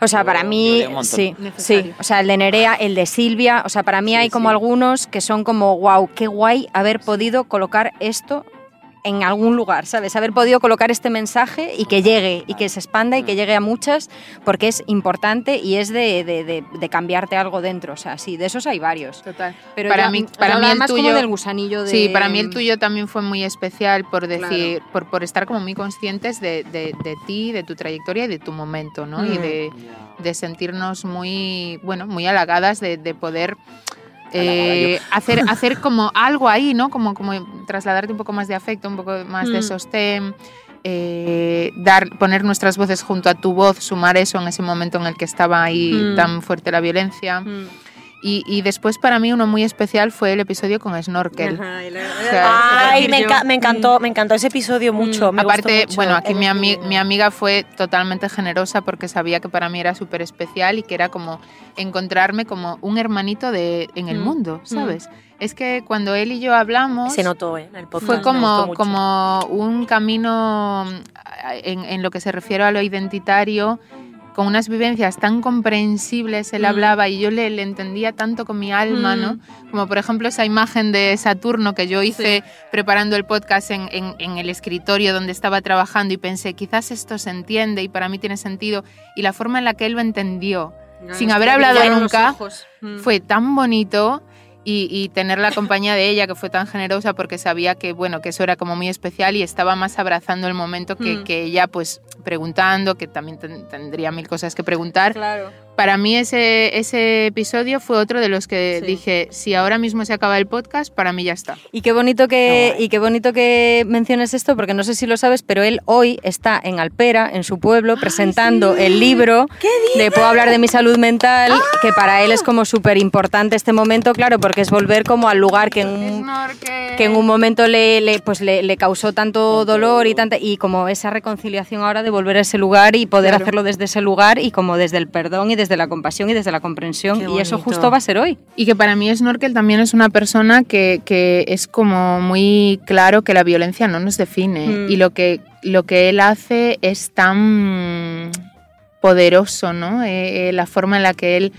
O sea, para mí, sí,
Necesario.
sí. O sea, el de Nerea, el de Silvia, o sea, para mí
Sí,
hay como
sí.
algunos que son como, wow, qué guay haber podido colocar esto en algún lugar, ¿sabes? Haber podido colocar este mensaje y que llegue, y que se expanda y que llegue a muchas, porque es importante y es de, de- de- de cambiarte algo dentro. O sea, sí, de esos hay varios.
Total.
Pero
para
ya-
mí, para mí el
más como
tuyo,
del gusanillo de...
Sí, para mí el tuyo también fue muy especial por
Claro.
decir, por, por estar como muy conscientes de, de- ti, de tu trayectoria y de tu momento, ¿no? Y
Mm.
de, de sentirnos muy, bueno, muy halagadas de, de poder eh, hacer, hacer como algo ahí, ¿no? Como, como trasladarte un poco más de afecto, un poco más de
Mm.
sostén. eh, dar, poner nuestras voces junto a tu voz, sumar eso en ese momento en el que estaba ahí
Mm.
tan fuerte la violencia. Y, y después para mí uno muy especial fue el episodio con Snorkel. sea,
Ay, me, enca- me encantó, me encantó ese episodio mucho. me gustó
Aparte,
mucho.
bueno, aquí mi, ami- mi amiga fue totalmente generosa porque sabía que para mí era súper especial y que era como encontrarme como un hermanito de, en el
Mm,
mundo, ¿sabes? Es que cuando él y yo hablamos...
Se notó, ¿eh? En el podcast,
Fue
me gustó
como, como un camino en, en lo que se refiere a lo identitario, con unas vivencias tan comprensibles, él
Mm.
hablaba y yo le, le entendía tanto con mi alma,
Mm.
¿no? Como por ejemplo esa imagen de Saturno que yo hice preparando el podcast en, en- en el escritorio donde estaba trabajando y pensé, quizás esto se entiende y para mí tiene sentido. Y la forma en la que él lo entendió, sin haber hablado nunca, fue tan bonito y, y tener la compañía de ella que fue tan generosa porque sabía que bueno que eso era como muy especial y estaba más abrazando el momento que,
Mm.
que ella pues preguntando que también ten- tendría mil cosas que preguntar
Claro.
Para mí ese, ese episodio fue otro de los que
Sí.
dije si ahora mismo se acaba el podcast para mí ya está.
Y qué bonito que y qué bonito que menciones esto porque no sé si lo sabes, pero él hoy está en Alpera, en su pueblo, presentando el libro de Puedo hablar de mi salud mental, que para él es como súper importante este momento, claro, porque es volver como al lugar que en un, que en un momento le, le, pues le, le causó tanto dolor y tanta y como esa reconciliación ahora de volver a ese lugar y poder
Claro.
hacerlo desde ese lugar y como desde el perdón y desde la compasión y desde la comprensión y eso justo va a ser hoy.
Y que para mí Snorkel también es una persona que, que es como muy claro que la violencia no nos define.
Mm.
Y lo que, lo que él hace es tan poderoso, ¿no? Eh, eh, la forma en la que él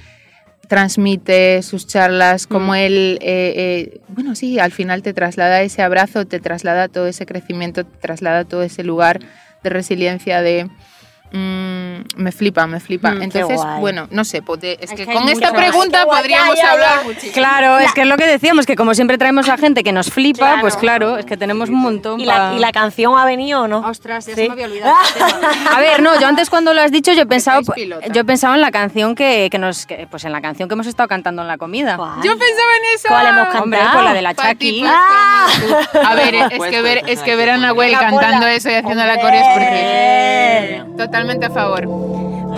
transmite sus charlas, como
Mm.
él, eh, eh, bueno, sí, al final te traslada ese abrazo, te traslada todo ese crecimiento, te traslada todo ese lugar de resiliencia, de... mm, me flipa, me flipa.
Mm,
Entonces, bueno, no sé, pues, de- es,
Es
que, con esta pregunta
guay,
podríamos
ya, ya,
hablar
ya.
muchísimo.
Claro, es que es lo que decíamos, que como siempre traemos a gente que nos flipa,
Claro.
pues claro, es que tenemos un montón.
¿Y la,
pa-
¿Y la canción ha venido o no?
Ostras, ya
Sí.
se me había olvidado. este tema. a ver, no, yo antes cuando lo has dicho, yo he pensado, yo he pensado en la canción que, que nos, que- pues en la canción que hemos estado cantando en la comida.
Yo pensaba en eso.
¿Cuál hemos cantado?
Hombre, pues la de la Chucky.
pues,
Ah.
A ver, es que ver, es que ver a Nahuel cantando eso y haciendo la coreo es porque totalmente a favor.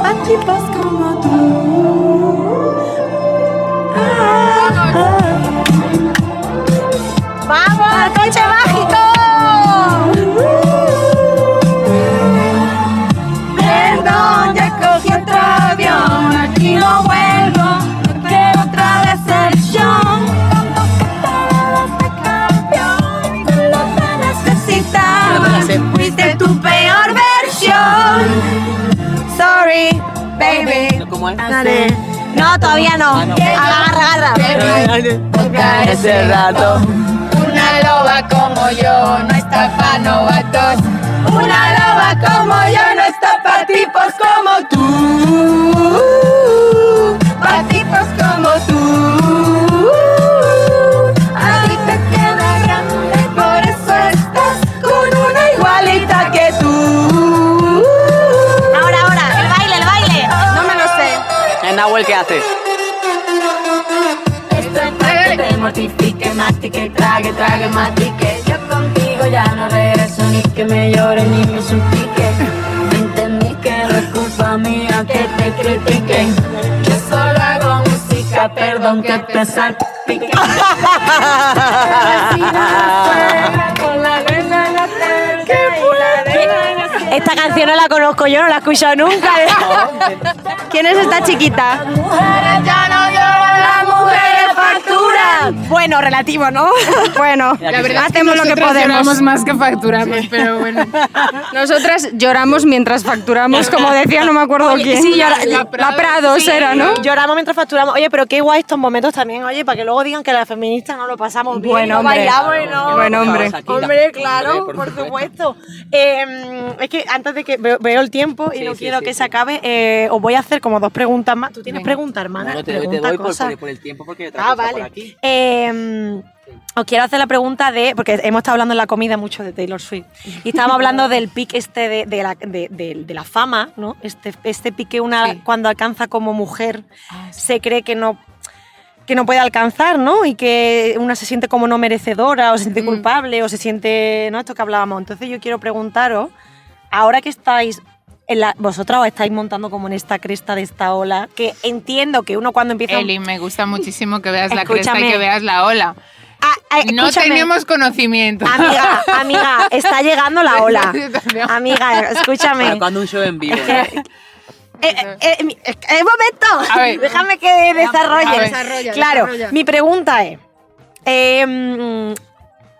a tipos como tú.
¡Vamos, coche mágico!
¿Cómo es?
Dale. No, todavía no. Agarra, agarra.
Ese rato.
Una loba como yo no está pa' novatos. Una loba como yo no está pa' tipos como tú. Trague, trague, mastique. Yo contigo ya no regreso ni que me llore ni me suplique. Entendí que no es culpa mía que te critiquen. Yo solo hago música, perdón que te salpique.
Esta canción no la conozco yo, no la he escuchado nunca.
¿Quién es esta chiquita?
Mujeres ya no lloran, las mujeres
Bueno, relativo, ¿no?
Bueno,
La verdad
hacemos lo que podemos.
lloramos más que facturamos, pero bueno.
Nosotras lloramos mientras facturamos, como decía, no me acuerdo quién.
sí, llora-
la,
la
Prados era, ¿no?
Lloramos mientras facturamos. Oye, pero qué guay estos momentos también, oye, para que luego digan que las feministas no lo pasamos bien,
Buen
no
hombre.
bailamos y no...
Buen hombre.
Hombre, claro,
Hombre,
por,
por
supuesto. Eh, es que antes de que veo, veo el tiempo y
Sí,
no
sí,
quiero
sí,
que
sí.
se acabe, eh, os voy a hacer como dos preguntas más. ¿Tú tienes preguntas, hermana?
No, te, doy- te
Pregunta
doy por, por- el tiempo porque
Ah,
cosa por
vale.
aquí.
Eh, os quiero hacer la pregunta de, porque hemos estado hablando en la comida mucho de Taylor Swift, y estábamos hablando del pic este de, de la, de, la fama, ¿no? Este, este pic que una
Sí.
cuando alcanza como mujer se cree que no que no puede alcanzar, ¿no? Y que una se siente como no merecedora, o se siente
Mm.
culpable, o se siente, ¿no? Esto que hablábamos. Entonces yo quiero preguntaros, ahora que estáis, en la, vosotras os estáis montando como en esta cresta de esta ola, que entiendo que uno cuando empieza...
Eli, me gusta muchísimo que veas la cresta y que veas la ola.
Ah, ah,
No tenemos conocimiento.
Amiga, amiga, está llegando la ola. Amiga, escúchame.
Para cuando un show en vivo.
Eh, eh, eh, eh, eh, momento.
A ver.
Déjame que desarrolle. Claro,
desarrolla.
mi pregunta es.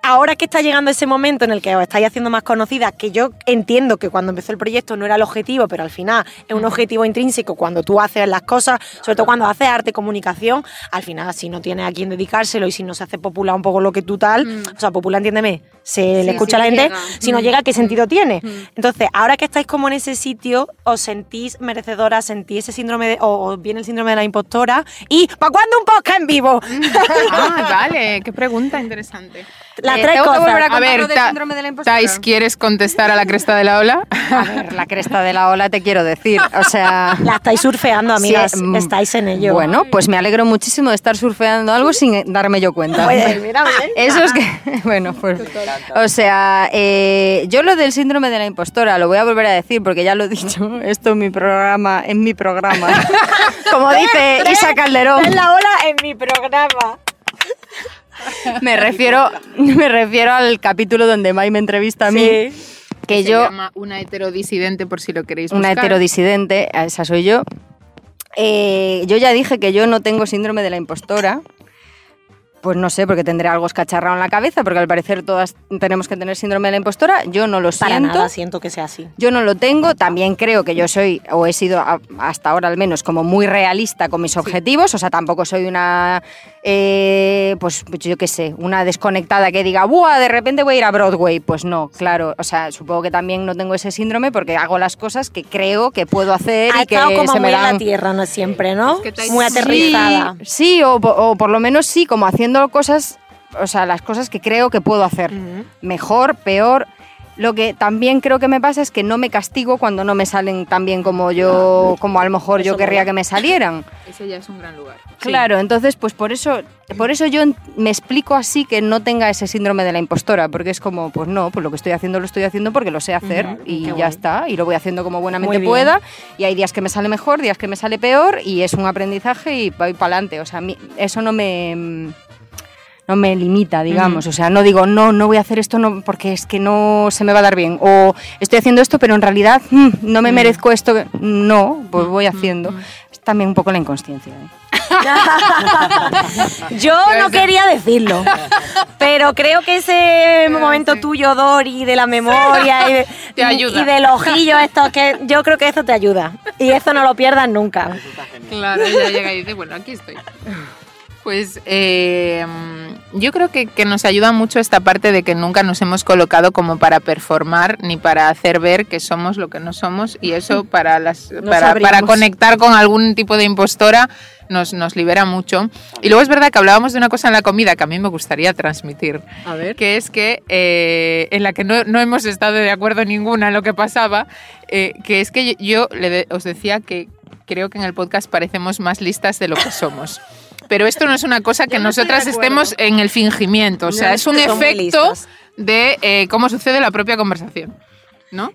Mm, Ahora que está llegando ese momento en el que os estáis haciendo más conocidas, que yo entiendo que cuando empezó el proyecto no era el objetivo, pero al final es un objetivo intrínseco cuando tú haces las cosas, sobre todo cuando haces arte comunicación, al final si no tienes a quién dedicárselo y si no se hace popular un poco lo que tú tal, o sea, popular entiéndeme, se le escucha a la gente,
llega.
si no llega, ¿qué sentido tiene? Entonces, ahora que estáis como en ese sitio, os sentís merecedora, sentís ese síndrome de, o, o viene el síndrome de la impostora y ¿para cuándo un podcast en vivo?
Ah, vale, qué pregunta interesante.
Las
Eh,
tres cosas.
a
A ver, Ta-
la.
Tais, ¿quieres contestar a la cresta de la ola?
A ver, la cresta de la ola te quiero decir. O sea.
La estáis surfeando, amigas.
sí, mm,
estáis en ello.
Bueno, pues me alegro muchísimo de estar surfeando algo sin darme yo cuenta.
Pues, mira, ¿ves?
Eso es que, bueno, pues, o sea, eh, yo lo del síndrome de la impostora lo voy a volver a decir porque ya lo he dicho, esto en mi programa, en mi programa, como dice Isa Calderón,
Es la ola en mi programa.
me refiero, me refiero al capítulo donde Mai me entrevista a mí, que
Se
yo,
llama una heterodisidente por si lo queréis
una
buscar.
heterodisidente, a esa soy yo, eh, yo ya dije que yo no tengo síndrome de la impostora. Pues no sé, porque tendré algo escacharrado en la cabeza, porque al parecer todas tenemos que tener síndrome de la impostora. Yo no lo
Para
siento.
nada siento que sea así.
Yo no lo tengo, también creo que yo soy, o he sido hasta ahora al menos, como muy realista con mis objetivos, o sea, tampoco soy una, eh, pues pues yo qué sé, una desconectada que diga, ¡buah! De repente voy a ir a Broadway. Pues no, claro, o sea, supongo que también no tengo ese síndrome porque hago las cosas que creo que puedo hacer
Ha
y que
como
se
muy
me
en
dan...
la tierra, ¿no? Siempre, ¿no?
Es que
muy aterrizada.
Sí, sí, o, po- o por lo menos sí, como haciendo cosas, o sea, las cosas que creo que puedo hacer.
Ujú.
Mejor, peor. Lo que también creo que me pasa es que no me castigo cuando no me salen tan bien como yo, como a lo mejor yo
Eso
querría
mola.
que me salieran.
Ese ya es un gran lugar.
Claro, entonces pues por eso, por eso yo me explico así que no tenga ese síndrome de la impostora, porque es como, pues no, pues lo que estoy haciendo lo estoy haciendo porque lo sé hacer
Ujú,
y
qué
ya
guay.
está, y lo voy haciendo como buenamente pueda, y hay días que me sale mejor, días que me sale peor, y es un aprendizaje y voy para adelante, o sea, a mí eso no me... no me limita, digamos. O sea, no digo, no, no voy a hacer esto no, porque es que no se me va a dar bien. O estoy haciendo esto, pero en realidad mm, no me merezco esto. No, pues voy haciendo. también un poco la inconsciencia. ¿eh?
Yo no quería decirlo, pero creo que ese momento tuyo, Dori, de la memoria y, de,
Te ayuda.
y del ojillo estos, que yo creo que eso te ayuda. Y eso no lo pierdas nunca.
Claro, ella llega y dice, bueno, aquí estoy. Pues eh, yo creo que, que nos ayuda mucho esta parte de que nunca nos hemos colocado como para performar ni para hacer ver que somos lo que no somos y eso para, las, para, para conectar con algún tipo de impostora nos, nos libera mucho. Y luego es verdad que hablábamos de una cosa en la comida que a mí me gustaría transmitir,
A ver.
que es que eh, en la que no, no hemos estado de acuerdo ninguna en lo que pasaba, eh, que es que yo, yo le de- os decía que creo que en el podcast parecemos más listas de lo que somos. Pero esto no es una cosa que
no
nosotras estemos en el fingimiento, o sea,
No,
es un efecto de eh, cómo sucede la propia conversación, ¿no?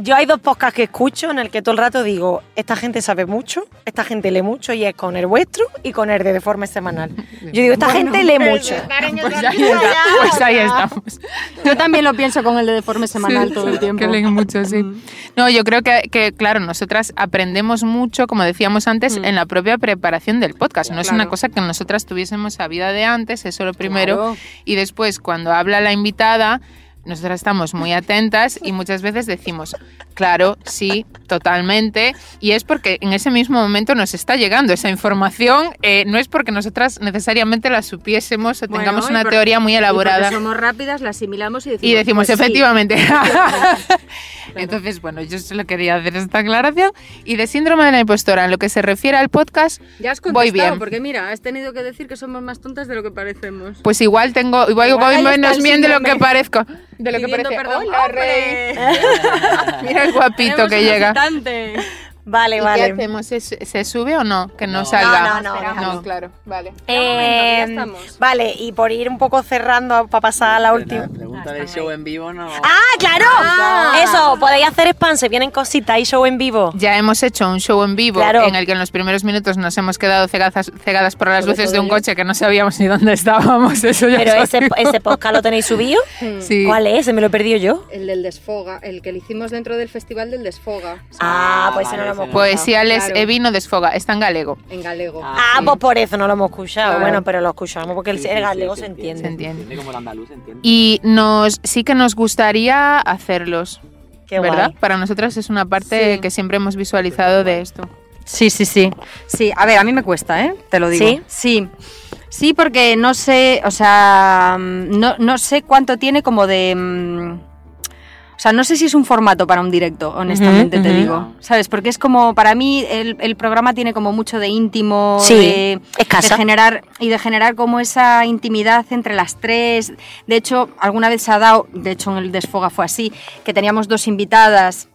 Yo hay dos podcasts que escucho en el que todo el rato digo, esta gente sabe mucho, esta gente lee mucho y es con el vuestro y con el de Deforme Semanal. Yo digo, esta gente lee mucho.
Pues ahí, está, pues ahí estamos.
Yo también lo pienso con el de deforme semanal
Sí,
todo el tiempo.
Que leen mucho, sí. No, yo creo que, que, claro, nosotras aprendemos mucho, como decíamos antes, en la propia preparación del podcast. No es una
Claro.
cosa que nosotras tuviésemos sabida de antes, eso lo primero.
Claro.
Y después, cuando habla la invitada, nosotras estamos muy atentas y muchas veces decimos, claro, sí, totalmente. Y es porque en ese mismo momento nos está llegando esa información. eh, no es porque nosotras necesariamente la supiésemos o tengamos
Bueno, y
una
por-
teoría muy elaborada.
somos rápidas, la asimilamos y decimos,
Y decimos,
pues sí.
efectivamente. Entonces, bueno, yo solo quería hacer esta aclaración. Y de síndrome de la impostora, en lo que se refiere al podcast,
Ya has
Voy bien.
porque mira, has tenido que decir que somos más tontas de lo que parecemos.
pues igual tengo, igual,
Igual
voy menos bien de lo que parezco. De lo que parece.
perdón.
Hola, rey. Mira el guapito
Tenemos
que llega.
visitante.
Vale,
¿Y
vale.
qué hacemos? ¿Se, se sube o no? Que no,
No.
salga.
No, no, no,
no,
no.
claro. Vale.
Eh,
Ya
vale, y por ir un poco cerrando para pasar a la última.
Pregunta del show en vivo, no.
¡Ah, claro! Eso, podéis hacer spam, se vienen cositas y show en vivo.
Ya hemos hecho un show en vivo
Claro.
en el que en los primeros minutos nos hemos quedado cegadas, cegadas por las
Sobre
luces de un
yo.
coche que no sabíamos ni dónde estábamos. Eso ya
Pero ese, podcast lo tenéis subido.
Sí.
¿Cuál es? ¿Se me lo he perdido yo?
El del Desfoga, el que le hicimos dentro del Festival del Desfoga,
Ah, pues ese no
vale,
lo
no.
Poesía les
Claro.
Evino Desfoga, está en galego.
en galego.
Ah, pues por eso no lo hemos escuchado.
Claro.
Bueno, pero lo escuchamos porque el,
Sí,
el galego
sí,
se
se
entiende.
Se entiende.
como el andaluz, entiende.
Y nos sí que nos gustaría hacerlos,
Qué
¿verdad?
guay.
Para nosotras es una parte
Sí.
que siempre hemos visualizado de esto.
Sí, sí, sí. Sí, a ver, a mí me cuesta, ¿eh? Te lo digo.
¿Sí?
Sí. Sí, porque no sé, o sea, mm, no, no sé cuánto tiene como de... O sea, no sé si es un formato para un directo, honestamente te digo. ¿Sabes? Porque es como, para mí, el, el programa tiene como mucho de íntimo,
Sí,
de, generar y de generar como esa intimidad entre las tres. De hecho, alguna vez se ha dado, de hecho en el Desfoga fue así, que teníamos dos invitadas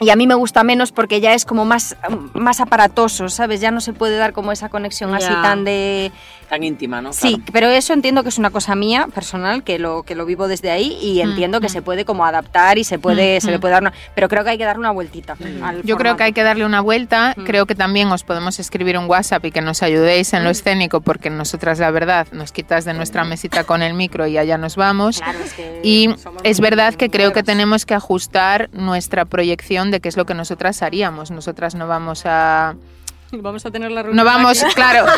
y a mí me gusta menos porque ya es como más, más aparatoso, ¿sabes? Ya no se puede dar como esa conexión así tan de...
Tan íntima, ¿no?
Sí,
Claro.
pero eso entiendo que es una cosa mía, personal, que lo, que lo vivo desde ahí y entiendo que se puede como adaptar y se puede, se le puede dar una... Pero creo que hay que dar una vueltita al
Yo creo que hay que darle una vuelta. Creo que también os podemos escribir un WhatsApp y que nos ayudéis en lo escénico, porque nosotras, la verdad, nos quitas de nuestra mesita con el micro y allá nos vamos.
Claro, es que
Y es verdad que creo que tenemos que ajustar nuestra proyección de qué es lo que nosotras haríamos. Nosotras no vamos a...
Vamos a tener la
No vamos, claro.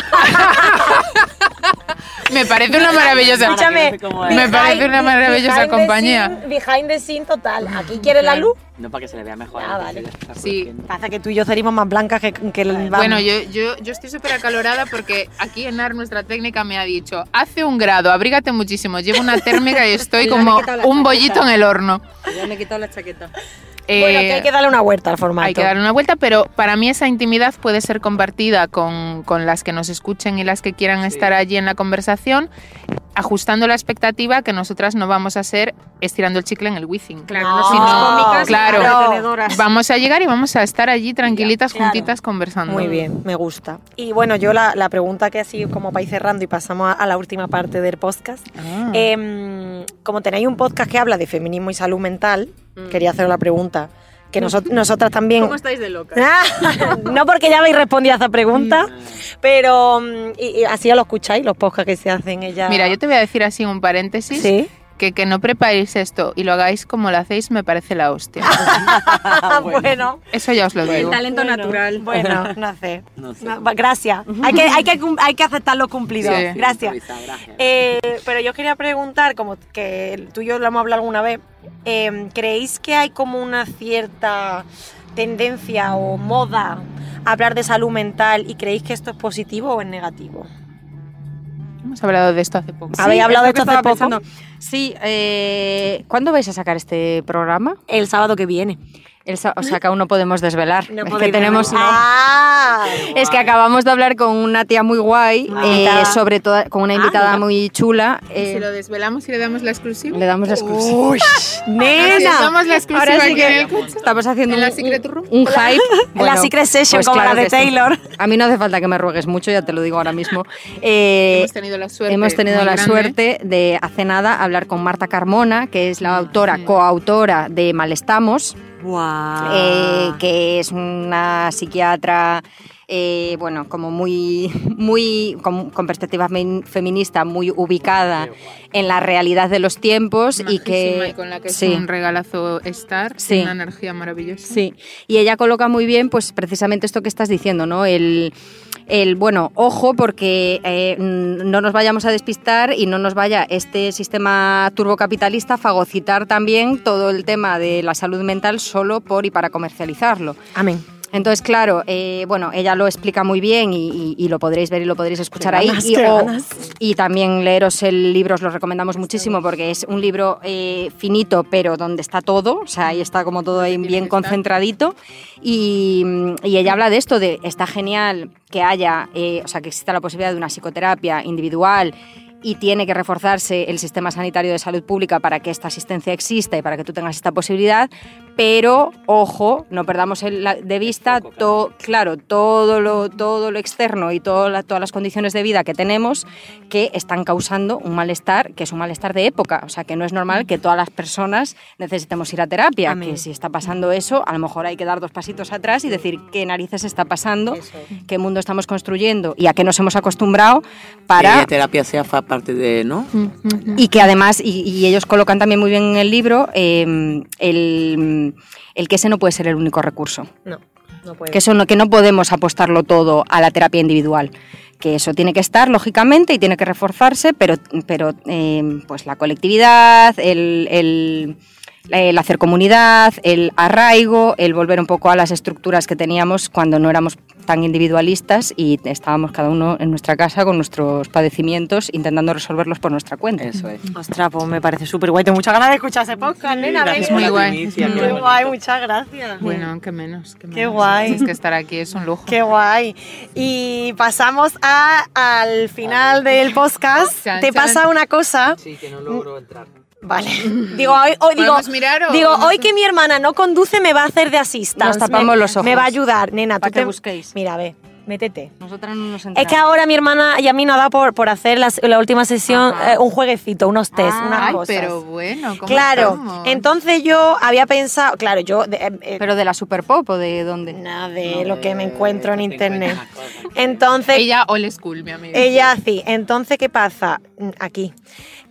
Me parece una maravillosa.
Escúchame,
Me parece una maravillosa
behind the
compañía.
scene- behind the scene total. ¿Aquí quieres la luz?
No para que se le vea mejor.
Ah, vale.
Sí.
Pasa que tú y yo seríamos más blancas que, que el vamos.
Bueno, yo, yo, yo estoy súper acalorada porque aquí Enar, nuestra técnica, me ha dicho, hace un grado, abrígate muchísimo, llevo una térmica y estoy como un bollito en el horno.
Ya me he quitado la chaqueta.
Bueno,
Eh,
que hay que darle una vuelta al formato.
hay que darle una vuelta, pero para mí esa intimidad puede ser compartida con, con las que nos escuchen y las que quieran estar allí en la conversación, ajustando la expectativa que nosotras no vamos a ser estirando el chicle en el whizzing.
Claro,
No,
no, somos cómicas,
claro.
entretenedoras.
Vamos a llegar y vamos a estar allí tranquilitas,
Claro.
juntitas, conversando.
Muy bien, me gusta. Y bueno, yo la, la pregunta que así como para ir cerrando y pasamos a, a la última parte del podcast.
Ah.
Em, como tenéis un podcast que habla de feminismo y salud mental, quería hacer la pregunta. Que noso- nosotras también...
¿Cómo estáis de locas?
No porque ya habéis respondido a esa pregunta, pero mm, y, y así ya lo escucháis, los podcasts que se hacen ella.
Mira, yo te voy a decir así un paréntesis.
Sí.
Que, que no preparéis esto y lo hagáis como lo hacéis me parece la hostia.
bueno.
Eso ya os lo digo.
Talento
Bueno,
natural.
Bueno, no sé.
No sé.
No, gracias. Hay que, hay, que, hay que aceptar los cumplidos.
Sí.
Gracias. Eh, pero yo quería preguntar, como que tú y yo lo hemos hablado alguna vez, eh, ¿creéis que hay como una cierta tendencia o moda a hablar de salud mental y creéis que esto es positivo o es negativo?
Hemos hablado de esto hace poco.
¿Habéis hablado de esto hace poco?
pensando. Sí, eh, ¿cuándo vais a sacar este programa?
El sábado que viene.
El o sea, que aún no podemos desvelar.
No
es que tenemos...
Ah,
Es que acabamos de hablar con una tía muy guay, eh,
invitada.
sobre todo con una
Ah,
invitada muy chula. eh,
Si lo desvelamos y le damos la exclusiva.
le damos la exclusiva.
Uy, nena.
sí, damos la exclusiva
Ahora sí que estamos haciendo
¿En la
un,
Secret Room?
un hype.
En la
Bueno,
Secret Session,
pues
como la de
sí.
Taylor.
A mí no hace falta que me ruegues mucho, ya te lo digo ahora mismo. Eh,
Hemos tenido la suerte.
Hemos tenido la
grande.
suerte de hace nada hablar con Marta Carmona, que es la autora,
Sí.
coautora de Malestamos,
Guau.
eh, que es una psiquiatra, eh, bueno, como muy, muy con, con perspectiva fem- feminista, muy ubicada en la realidad de los tiempos y que
y con la que es
sí.
un regalazo estar,
Sí.
una energía maravillosa.
Sí, y ella coloca muy bien, pues precisamente esto que estás diciendo, ¿no? El, el bueno, ojo, porque eh, no nos vayamos a despistar y no nos vaya este sistema turbocapitalista a fagocitar también todo el tema de la salud mental solo por y para comercializarlo.
Amén.
Entonces, claro, eh, bueno, ella lo explica muy bien y, y- y lo podréis ver y lo podréis escuchar ahí. y, o- también leeros el libro, os lo recomendamos muchísimo porque es un libro eh, finito, pero donde está todo, o sea, ahí está como todo ahí bien concentradito. Y, y ella habla de esto, de está genial que haya, eh, o sea, que exista la posibilidad de una psicoterapia individual y tiene que reforzarse el sistema sanitario de salud pública para que esta asistencia exista y para que tú tengas esta posibilidad, pero ojo, no perdamos el- de vista to- claro, todo lo, todo lo externo y todo la- todas las condiciones de vida que tenemos que están causando un malestar, que es un malestar de época, o sea, que no es normal que todas las personas necesitemos ir a terapia,
Amén.
que si está pasando eso, a lo mejor hay que dar dos pasitos atrás y decir qué narices está pasando, qué mundo estamos construyendo y a qué nos hemos acostumbrado para
Que la terapia sea parte de, ¿no?
y que además, y, y ellos colocan también muy bien en el libro, eh, el, el que ese no puede ser el único recurso.
No, no puede.
Que, eso no, que no podemos apostarlo todo a la terapia individual. Que eso tiene que estar, lógicamente, y tiene que reforzarse, pero, pero eh, pues la colectividad, el, el- el hacer comunidad, el arraigo, el volver un poco a las estructuras que teníamos cuando no éramos tan individualistas y estábamos cada uno en nuestra casa con nuestros padecimientos intentando resolverlos por nuestra cuenta.
Eso es.
Ostras, pues me parece súper guay. Tengo muchas ganas de escuchar ese podcast, nena.
Es muy guay.
primicia, bueno.
guay, muchas gracias.
Bueno, qué menos. Qué, menos.
Qué guay.
Es que estar aquí es un lujo.
Qué guay. Y pasamos a, al final del podcast.
Chan,
Te
chan.
pasa una cosa.
Sí, que no logro entrar.
Vale. Digo, hoy, hoy, digo,
¿Podemos mirar o
digo hoy que mi hermana no conduce me va a hacer de asistente.
Nos tapamos
me,
los ojos.
Me va a ayudar, nena.
Para
tú
que
te-
busquéis.
Mira, ve, métete.
Nosotras no nos
Es que ahora mi hermana y a mí nos da por, por hacer las- la última sesión eh, un jueguecito, unos test,
Ah,
unas
Ay,
cosas.
pero bueno, ¿cómo
claro,
estamos?
entonces yo había pensado, claro, yo de- eh,
¿Pero de la Super Pop o de dónde?
nada de
No,
lo que me encuentro en
te
internet. Entonces,
Ella old school, mi amiga.
Ella sí. Entonces, ¿qué pasa? Mm, Aquí.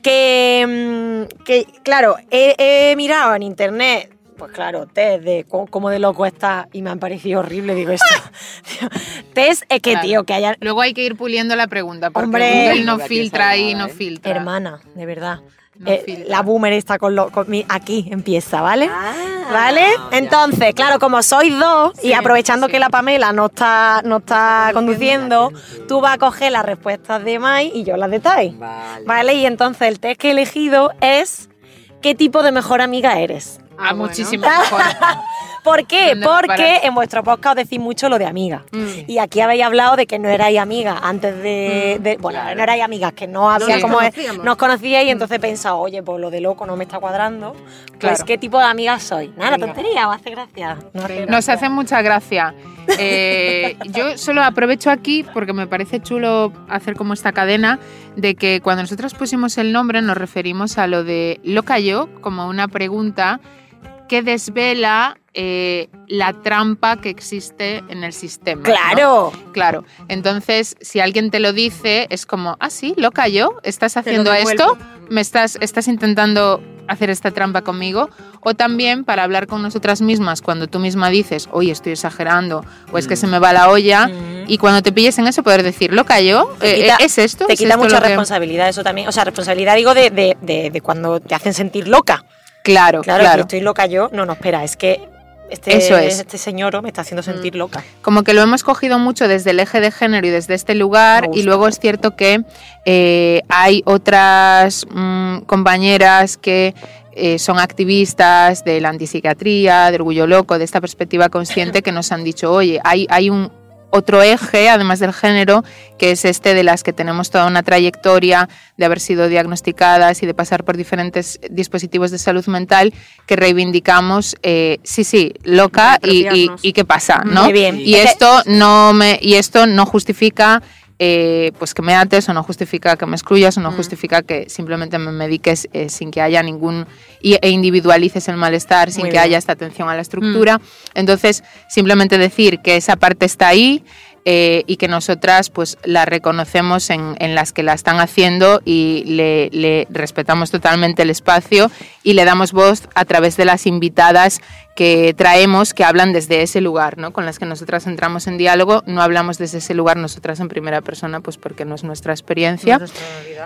Que, mm, que claro, he, he mirado en internet, pues claro, test de cómo de loco está y me han parecido horrible, digo esto. test es que,
Claro.
tío, que haya...
Luego hay que ir puliendo la pregunta, porque
Hombre.
Google no filtra ahí, no
¿eh?
filtra.
Hermana, de verdad.
No
Eh, la boomer está con, lo, con mi... Aquí empieza, ¿vale?
Ah,
¿Vale?
ya.
Entonces, claro, como sois dos y aprovechando
sí.
que la Pamela no está, no está conduciendo, tú vas a coger las respuestas de Mai y yo las de Tai.
Vale.
Vale, y entonces el test que he elegido es ¿qué tipo de mejor amiga eres?
Ah,
bueno.
muchísimo mejor.
¿Por qué?
¿Dónde va a
Porque en vuestro podcast os decís mucho lo de amiga.
Mm.
Y aquí habéis hablado de que no erais amigas antes de, de- Bueno, no erais amigas, que no había
nos
como.
conocíamos.
Nos conocíais y entonces he pensado, oye, pues lo de loco no me está cuadrando. Pues. ¿qué tipo de amigas soy? Nada,
Venga.
tontería, os hace gracia. No hace
Nos hace mucha gracia. Eh, yo solo aprovecho aquí porque me parece chulo hacer como esta cadena de que cuando nosotros pusimos el nombre nos referimos a lo de loca yo como una pregunta que desvela eh, la trampa que existe en el sistema. ¿no?
Claro.
Claro. Entonces, si alguien te lo dice, es como, ah, sí, loca yo, ¿estás haciendo esto? me estás, estás intentando hacer esta trampa conmigo, o también para hablar con nosotras mismas cuando tú misma dices, oye, estoy exagerando, o es que se me va la olla,
Mm.
y cuando te pilles en eso poder decir, lo yo, Eh,
quita-
¿es esto?
Te
¿Es
quita
esto
mucha
lo que-?".
responsabilidad eso también. O sea, responsabilidad digo de, de, de- de cuando te hacen sentir loca.
Claro,
Claro,
claro.
que estoy loca yo. No, no, espera, es que este,
Eso es.
este señor me está haciendo sentir loca.
como que lo hemos cogido mucho desde el eje de género y desde este lugar y luego es cierto que eh, hay otras mm, compañeras que eh, son activistas de la antipsiquiatría, de orgullo loco, de esta perspectiva consciente que nos han dicho, oye, hay, hay un otro eje, además del género, que es este de las que tenemos toda una trayectoria de haber sido diagnosticadas y de pasar por diferentes dispositivos de salud mental que reivindicamos, eh, sí, sí, loca y, y- qué pasa, ¿no?
Muy bien.
Y esto no me y esto no justifica eh, pues que me ates o no justifica que me excluyas o no justifica que simplemente me mediques eh, sin que haya ningún y- e individualices el malestar sin que haya esta atención a la estructura. Entonces simplemente decir que esa parte está ahí eh, y que nosotras pues la reconocemos en, en las que la están haciendo y le, le respetamos totalmente el espacio y le damos voz a través de las invitadas que traemos que hablan desde ese lugar, ¿no? Con las que nosotras entramos en diálogo, no hablamos desde ese lugar nosotras en primera persona, pues porque no es nuestra experiencia.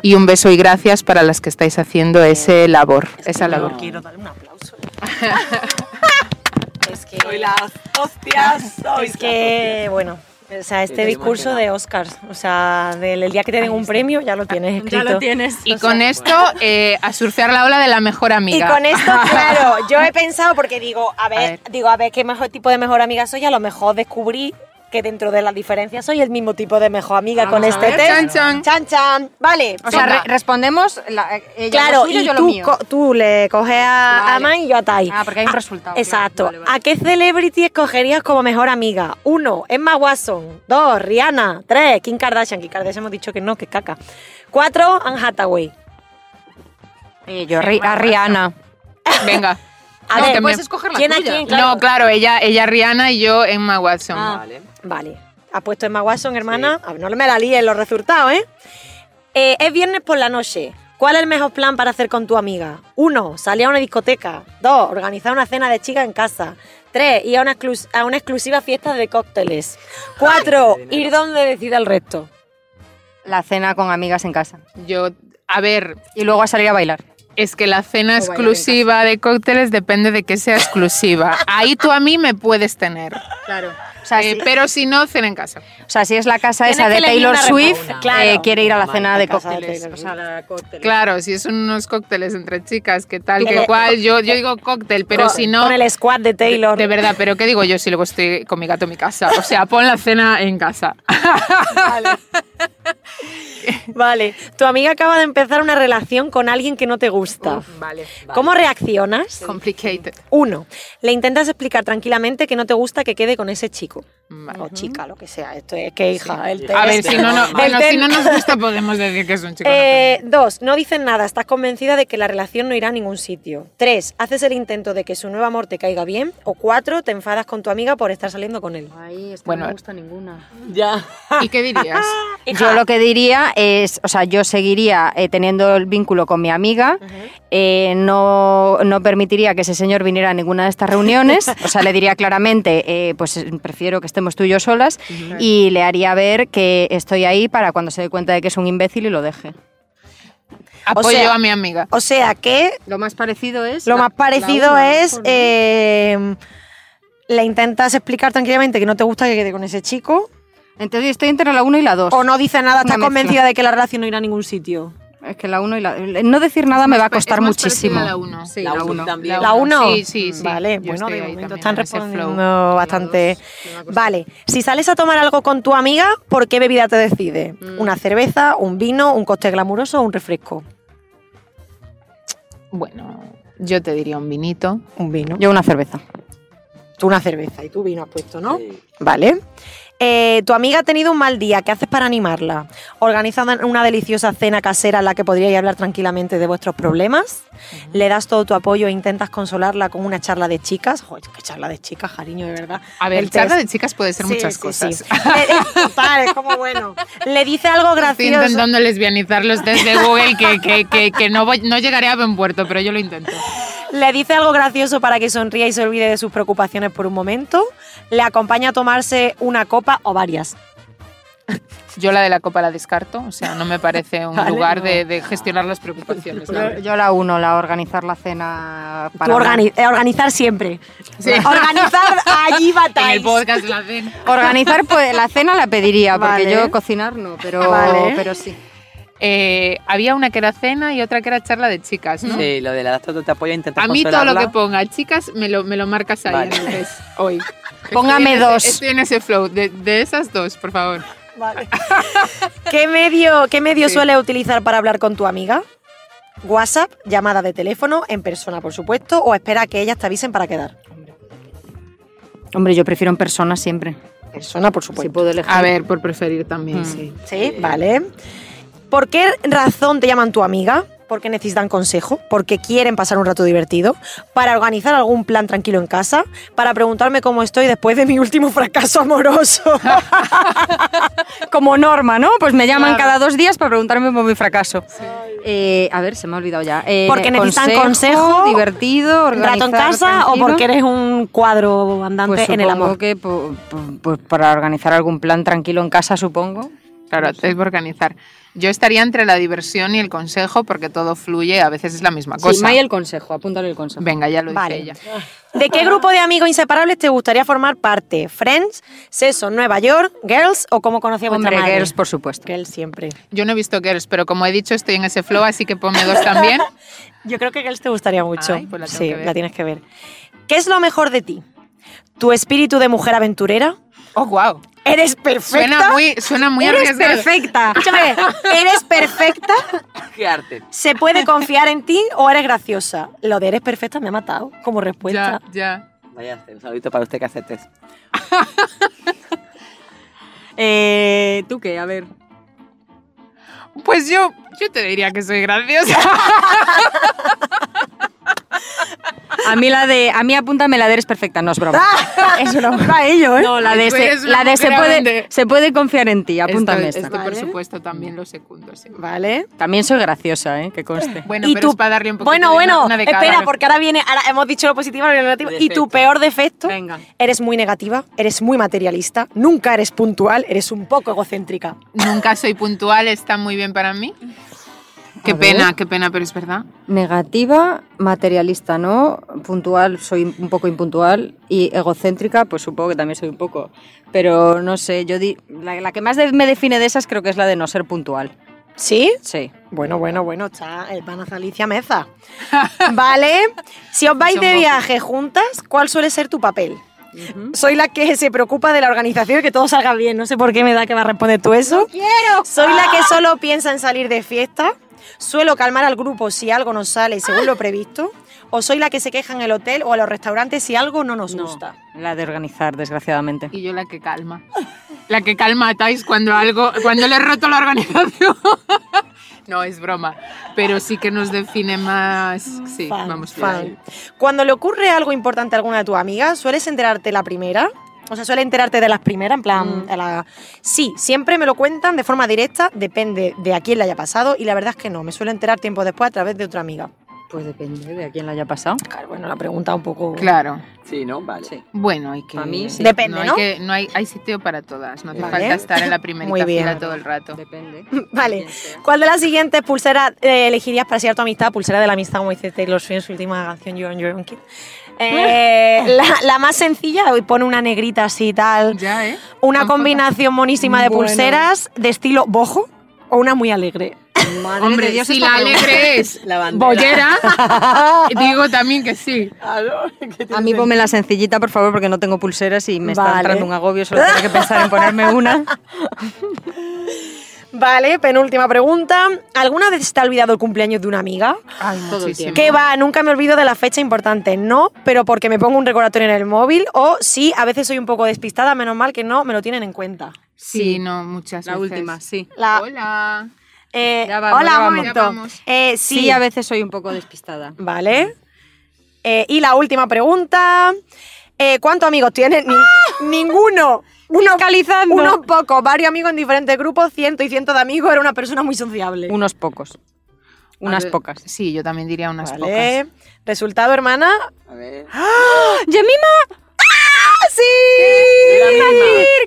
Y un beso y gracias para las que estáis haciendo ese labor, esa labor.
No quiero darle un aplauso. es que,
Soy las hostias. soy
es que, bueno, o sea, este
te
discurso de Oscars, o sea, del el día que te den un premio ya lo tienes escrito.
Ya lo tienes.
Y con esto, eh, a surfear la ola de la mejor
Y
amiga.
con esto, claro, yo he pensado porque digo, a ver,
ver.
digo, a ver qué mejor tipo de mejor amiga soy, a lo mejor descubrí que dentro de las diferencias soy el mismo tipo de mejor amiga
Vamos
con
a
este
ver.
test.
Chan, chan.
Chan, chan. Vale.
O sea, re- respondemos la, ella
Claro,
lo suyo,
y
yo lo
tú,
mío.
tú le coges a, a
Vale.
Mai y yo a Tai.
Ah, porque hay un
Ah,
resultado, claro.
Exacto.
Vale, vale.
¿A qué celebrity escogerías como mejor amiga? Uno, Emma Watson. Dos, Rihanna. Tres, Kim Kardashian. Kim Kardashian hemos dicho que no, que caca. Cuatro, Anne Hathaway.
Eh, yo ri- a Rihanna.
Venga.
A
No,
ver,
que
puedes
me-
escoger la
¿quién a
tuya.
quién? Claro.
No, claro, ella, ella Rihanna y yo Emma Watson.
Ah.
Vale.
Vale. Ha puesto Emma Watson, hermana. A ver, no me la líes los resultados, ¿eh? Eh, Es viernes por la noche. ¿Cuál es el mejor plan para hacer con tu amiga? Uno, salir a una discoteca. Dos, organizar una cena de chicas en casa. Tres, ir a una, exclus- a una exclusiva fiesta de cócteles. Cuatro, ir donde decida el resto.
La cena con amigas en casa.
Yo, a ver,
Y luego a salir a bailar.
es que la cena
O
exclusiva de cócteles depende de que sea exclusiva. Ahí tú a mí me puedes tener.
Claro. O sea,
Eh,
si,
pero si no, cena en casa.
o sea, si es la casa
Tienes
esa de Taylor Swift, eh, quiere ir a la cena
la
de cócteles.
Taylor
O sea, la cócteles.
Claro, si son unos cócteles entre chicas, que tal, que cual, yo, yo digo cóctel, pero
Con-
si no...
Con el squad de Taylor.
De, de verdad, pero ¿qué digo yo si luego estoy con mi gato en mi casa? O sea, pon la cena en casa.
Vale. Tu amiga acaba de empezar una relación con alguien que no te gusta.
vale.
¿Cómo reaccionas?
Complicated.
Uno, le intentas explicar tranquilamente que no te gusta que quede con ese chico. O chica, lo que sea. Esto es que, hija, el
A ver,
test-
si no, no,
el
bueno,
test-
si no nos gusta podemos decir que es un chico. no
Eh, dos, no dices nada, estás convencida de que la relación no irá a ningún sitio. Tres, haces el intento de que su nuevo amor te caiga bien. O cuatro, te enfadas con tu amiga por estar saliendo con él.
Ay, esta
Bueno,
no me gusta ninguna.
Ya.
¿Y qué dirías?
Yo lo que diría es, o sea, yo seguiría eh, teniendo el vínculo con mi amiga, eh, no, no permitiría que ese señor viniera a ninguna de estas reuniones, o sea, le diría claramente, eh, pues prefiero que estemos tú y yo solas, y le haría ver que estoy ahí para cuando se dé cuenta de que es un imbécil y lo deje.
Apoyo
sea-
a mi amiga.
O sea que
Lo más parecido es...
lo
la-
más parecido es... eh, le intentas explicar tranquilamente que no te gusta que quede con ese chico.
Entonces estoy entre la 1 y la 2.
O no dices nada,
mezcla.
convencida de que la relación no irá a ningún sitio.
Es que la 1 y la... No decir nada me va a
Es
costar
más
muchísimo.
la uno.
Sí,
La
la
uno
1.
también.
¿La uno?
Sí, sí, sí.
Vale,
Yo
bueno, de momento están respondiendo bastante. Vale, si sales a tomar algo con tu amiga, ¿por qué bebida te decide?
Mm.
¿Una cerveza, un vino, un cóctel glamuroso o un refresco?
Bueno, yo te diría un vinito.
Un vino.
Yo una cerveza.
Tú una cerveza y tú vino has puesto, ¿no?
Sí.
Vale. Eh, tu amiga ha tenido un mal día, ¿qué haces para animarla? ¿Organizas una deliciosa cena casera en la que podríais hablar tranquilamente de vuestros problemas? ¿Le das todo tu apoyo e intentas consolarla con una charla de chicas? Joder, qué charla de chicas, cariño, de verdad.
A ver,
El
charla
test.
de chicas puede ser
Sí,
muchas
sí,
cosas.
sí. Total, es como bueno. Le dice algo
Estoy
gracioso.
intentando lesbianizar los test de Google que, que, que, que no, voy- no llegaré a buen puerto, pero yo lo intento.
Le dice algo gracioso para que sonría y se olvide de sus preocupaciones por un momento. Le acompaña a tomarse una copa o varias.
Yo la de la copa la descarto, o sea, no me parece un
Vale,
lugar
no.
de, de gestionar las preocupaciones.
Yo, la uno, la organizar la cena para
organi- eh, organizar siempre.
Sí.
Organizar allí
En
batallas.
el podcast la hacen.
Organizar pues la cena la pediría, porque
Vale.
yo cocinar no, pero,
Vale.
pero sí.
Eh, había una que era cena y otra que era charla de chicas, ¿no?
Sí, lo de la das todo te apoyo intentar
A mí todo lo que ponga chicas me lo, me lo marcas ahí
Vale.
hoy.
Póngame
Estoy en ese-
dos.
Estoy en ese flow. De, de esas dos, por favor.
Vale. ¿Qué medio, qué medio
Sí.
sueles utilizar para hablar con tu amiga? WhatsApp, llamada de teléfono, en persona, por supuesto, o espera a que ellas te avisen para quedar.
Hombre, yo prefiero en persona siempre.
Persona, por
Si
supuesto.
puedo elegir.
A ver, por preferir también,
Mm.
sí.
Sí, vale. ¿Por qué razón te llaman tu amiga? Porque necesitan consejo, porque quieren pasar un rato divertido, para organizar algún plan tranquilo en casa, para preguntarme cómo estoy después de mi último fracaso amoroso.
Como norma, ¿no? Pues me llaman
Claro.
cada dos días para preguntarme por mi fracaso. Eh, a ver, se me ha olvidado ya. Eh,
Porque necesitan consejo,
divertido,
¿Un rato en casa o porque eres un cuadro andante
Pues
en el amor?
que pues para organizar algún plan tranquilo en casa, supongo.
Claro, es organizar. Yo estaría entre la diversión y el consejo porque todo fluye, a veces es la misma cosa.
Sí, May el consejo, apúntale el consejo.
Venga, ya lo dice
Vale.
ella.
¿De qué grupo de amigos inseparables te gustaría formar parte? ¿Friends, Seso, Nueva York, Girls o como conocía vuestra
Hombre,
madre?
girls, por supuesto.
Girls siempre.
Yo no he visto Girls, pero como he dicho, estoy en ese flow, así que ponme dos también.
Yo creo que Girls te gustaría mucho.
Ay, pues la tengo
sí,
que ver.
la tienes que ver. ¿Qué es lo mejor de ti? ¿Tu espíritu de mujer aventurera?
¡Oh, wow!
¿Eres perfecta?
Suena muy, suena muy
Eres
arriesgado.
perfecta. Escúchame, ¿eres perfecta?
Qué arte.
¿Se puede confiar en ti o eres graciosa? Lo de eres perfecta me ha matado como respuesta.
Ya, ya.
Vaya un saludito para usted que hace test.
Eh, ¿Tú qué? A ver.
Pues yo, yo te diría que soy graciosa.
A mí la de, a mí apúntame la de eres perfecta, no es broma.
Eso no va ello, ¿eh?
No, la de,
Tú
se,
eres una
la de se
mujer
puede, se puede confiar en ti, apúntame
esto,
esta.
esto, por supuesto, también lo secundo, sí.
Vale.
También soy graciosa, ¿eh? Que conste.
Bueno,
y
pero
tú-
es para darle un poquito
Bueno,
de
bueno,
una de cada.
espera, porque ahora viene, ahora hemos dicho lo positivo y lo negativo. Y tu peor defecto,
Venga.
eres muy negativa, eres muy materialista, nunca eres puntual, eres un poco egocéntrica.
Nunca soy puntual, está muy bien para mí. Qué
A ver.
pena, qué pena, pero es verdad.
Negativa, materialista, ¿no? Puntual, soy un poco impuntual. Y egocéntrica, pues supongo que también soy un poco. Pero no sé, yo di, la, la que más de- me define de esas creo que es la de no ser puntual.
¿Sí?
Sí.
Bueno, bueno, bueno, está el pana Alicia Meza. vale. Si os vais de viaje juntas, ¿cuál suele ser tu papel? Soy la que se preocupa de la organización y que todo salga bien. No sé por qué me da que va a responder tú eso. quiero! Soy la que solo piensa en salir de fiesta. Suelo calmar al grupo si algo nos sale según lo previsto. O soy la que se queja en el hotel o a los restaurantes si algo no nos gusta.
La de organizar, desgraciadamente.
Y yo la que calma. La que calma a Thais cuando algo, cuando le he roto la organización. No, es broma. Pero sí que nos define más. Sí,
Fan,
vamos
fan. Cuando le ocurre algo importante a alguna de tus amigas, ¿sueles enterarte la primera? O sea, suele enterarte de las primeras, en plan, a la- sí, siempre me lo cuentan de forma directa, depende de a quién le haya pasado, y la verdad es que no, me suelo enterar tiempo después a través de otra amiga.
Pues depende de a quién la haya pasado.
Claro, bueno, la pregunta un poco...
Claro.
Sí, ¿no? Vale.
Sí.
Bueno, hay que.
A mí sí.
Depende,
hay
¿no?
que- no hay, hay sitio para todas. No hace
Vale.
falta estar en la primerita
Muy bien.
fila todo el rato.
Depende.
Vale. ¿Cuál de las siguientes pulseras eh, elegirías para sellar tu amistad? Pulsera de la amistad, como dice Taylor Swift en su última canción, You're on Your Own Kid. Eh, la, la más sencilla, hoy pone una negrita así y tal.
Ya, ¿eh?
Una mocombinación monísima de
Bueno.
pulseras de estilo bojo o una muy alegre.
Madre
Hombre,
Dios,
si la alegre es
La bandera.
bollera, digo también que sí.
A mí ponme la sencillita, por favor, porque no tengo pulseras y me está entrando un agobio solo tener que pensar en ponerme una.
Vale, penúltima pregunta. ¿Alguna vez te ha olvidado el cumpleaños de una amiga?
Ay,
Todo el
muchísimo.
Que va, nunca me olvido de la fecha importante. No, pero porque me pongo un recordatorio en el móvil. O sí, a veces soy un poco despistada, menos mal que no me lo tienen en cuenta.
Sí, no, muchas
La
veces.
última, sí.
La-
Hola.
eh,
Ya vamos,
hola,
ya
un
vamos.
momento.
Ya vamos.
Eh, sí,
Sí, a veces soy un poco despistada.
Vale. Eh, y la última pregunta. Eh, ¿Cuántos amigos tienes? Ni- Ninguno. Unos,
Fiscalizando.
unos pocos, varios amigos en diferentes grupos, cientos y cientos de amigos. Era una persona muy sociable.
Unos pocos. Unas pocas.
Sí, yo también diría unas
Vale. Resultado, hermana.
A ver.
¡Yemima!
¡Sí!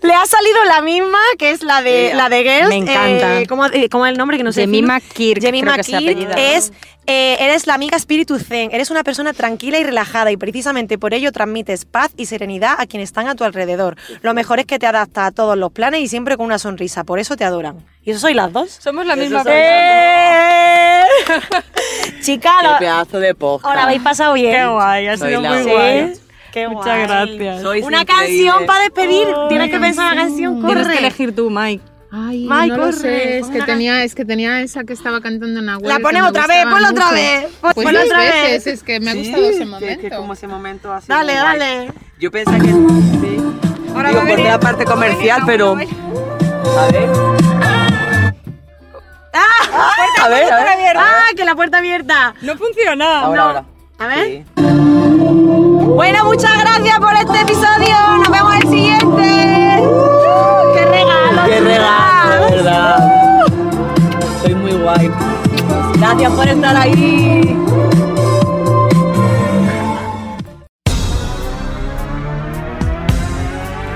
Le ha salido la misma, que es la de, la de Girls.
Me encanta.
Eh, ¿cómo, eh, cómo es el nombre que no sé?
Yemima Kirk,
Jemima Kirk es, eh, eres la amiga espíritu zen. Eres una persona tranquila y relajada y precisamente por ello transmites paz y serenidad a quienes están a tu alrededor. Lo mejor es que te adaptas a todos los planes y siempre con una sonrisa. Por eso te adoran. ¿Y eso sois las dos?
Somos la misma
soy.
¡Eh! Chica,
Qué
lo,
pedazo de podcast.
os la habéis pasado bien.
Qué guay, ha
Soy
sido muy
Sí. Qué
Muchas
guay.
gracias.
Sois
Una
increíbles.
canción para despedir. Tienes que pensar en la canción. Corre.
Tienes que elegir tú, Mike.
Ay,
Mai,
no lo
corre,
sé, es que tenía, es que tenía esa que estaba cantando en.
La
que
pones
me
otra vez, ponla otra vez. Pon-
Pues
ponla otra vez.
es que me ha
Sí,
gustado ese
que-
momento.
Que, como ese momento así.
Dale,
guay.
dale.
Yo pensé que. Sí.
Ahora
Digo,
venir-
la parte comercial, pero. A ver. A ver, a ver.
¡Ah, que la puerta abierta!
No funciona.
Ahora, ahora.
A ver.
Sí.
Bueno, muchas gracias por este episodio. Nos vemos en el siguiente. ¡Qué regalo!
Qué regalo, de verdad. Soy muy guay. Gracias por estar ahí.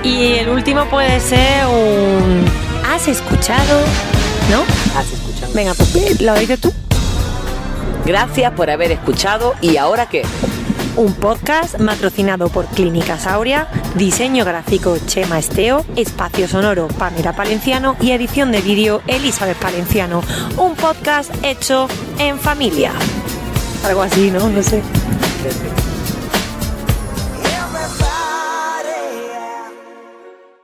Y el último puede ser un. ¿Has escuchado? ¿No?
Has escuchado.
Venga, pues lo dices tú.
Gracias por haber escuchado y ahora qué.
Un podcast patrocinado por Clínicas Aurea, diseño gráfico Chema Esteo, espacio sonoro Pamela Palenciano y edición de vídeo Elizabeth Palenciano. Un podcast hecho en familia. Algo así, ¿no? No sé.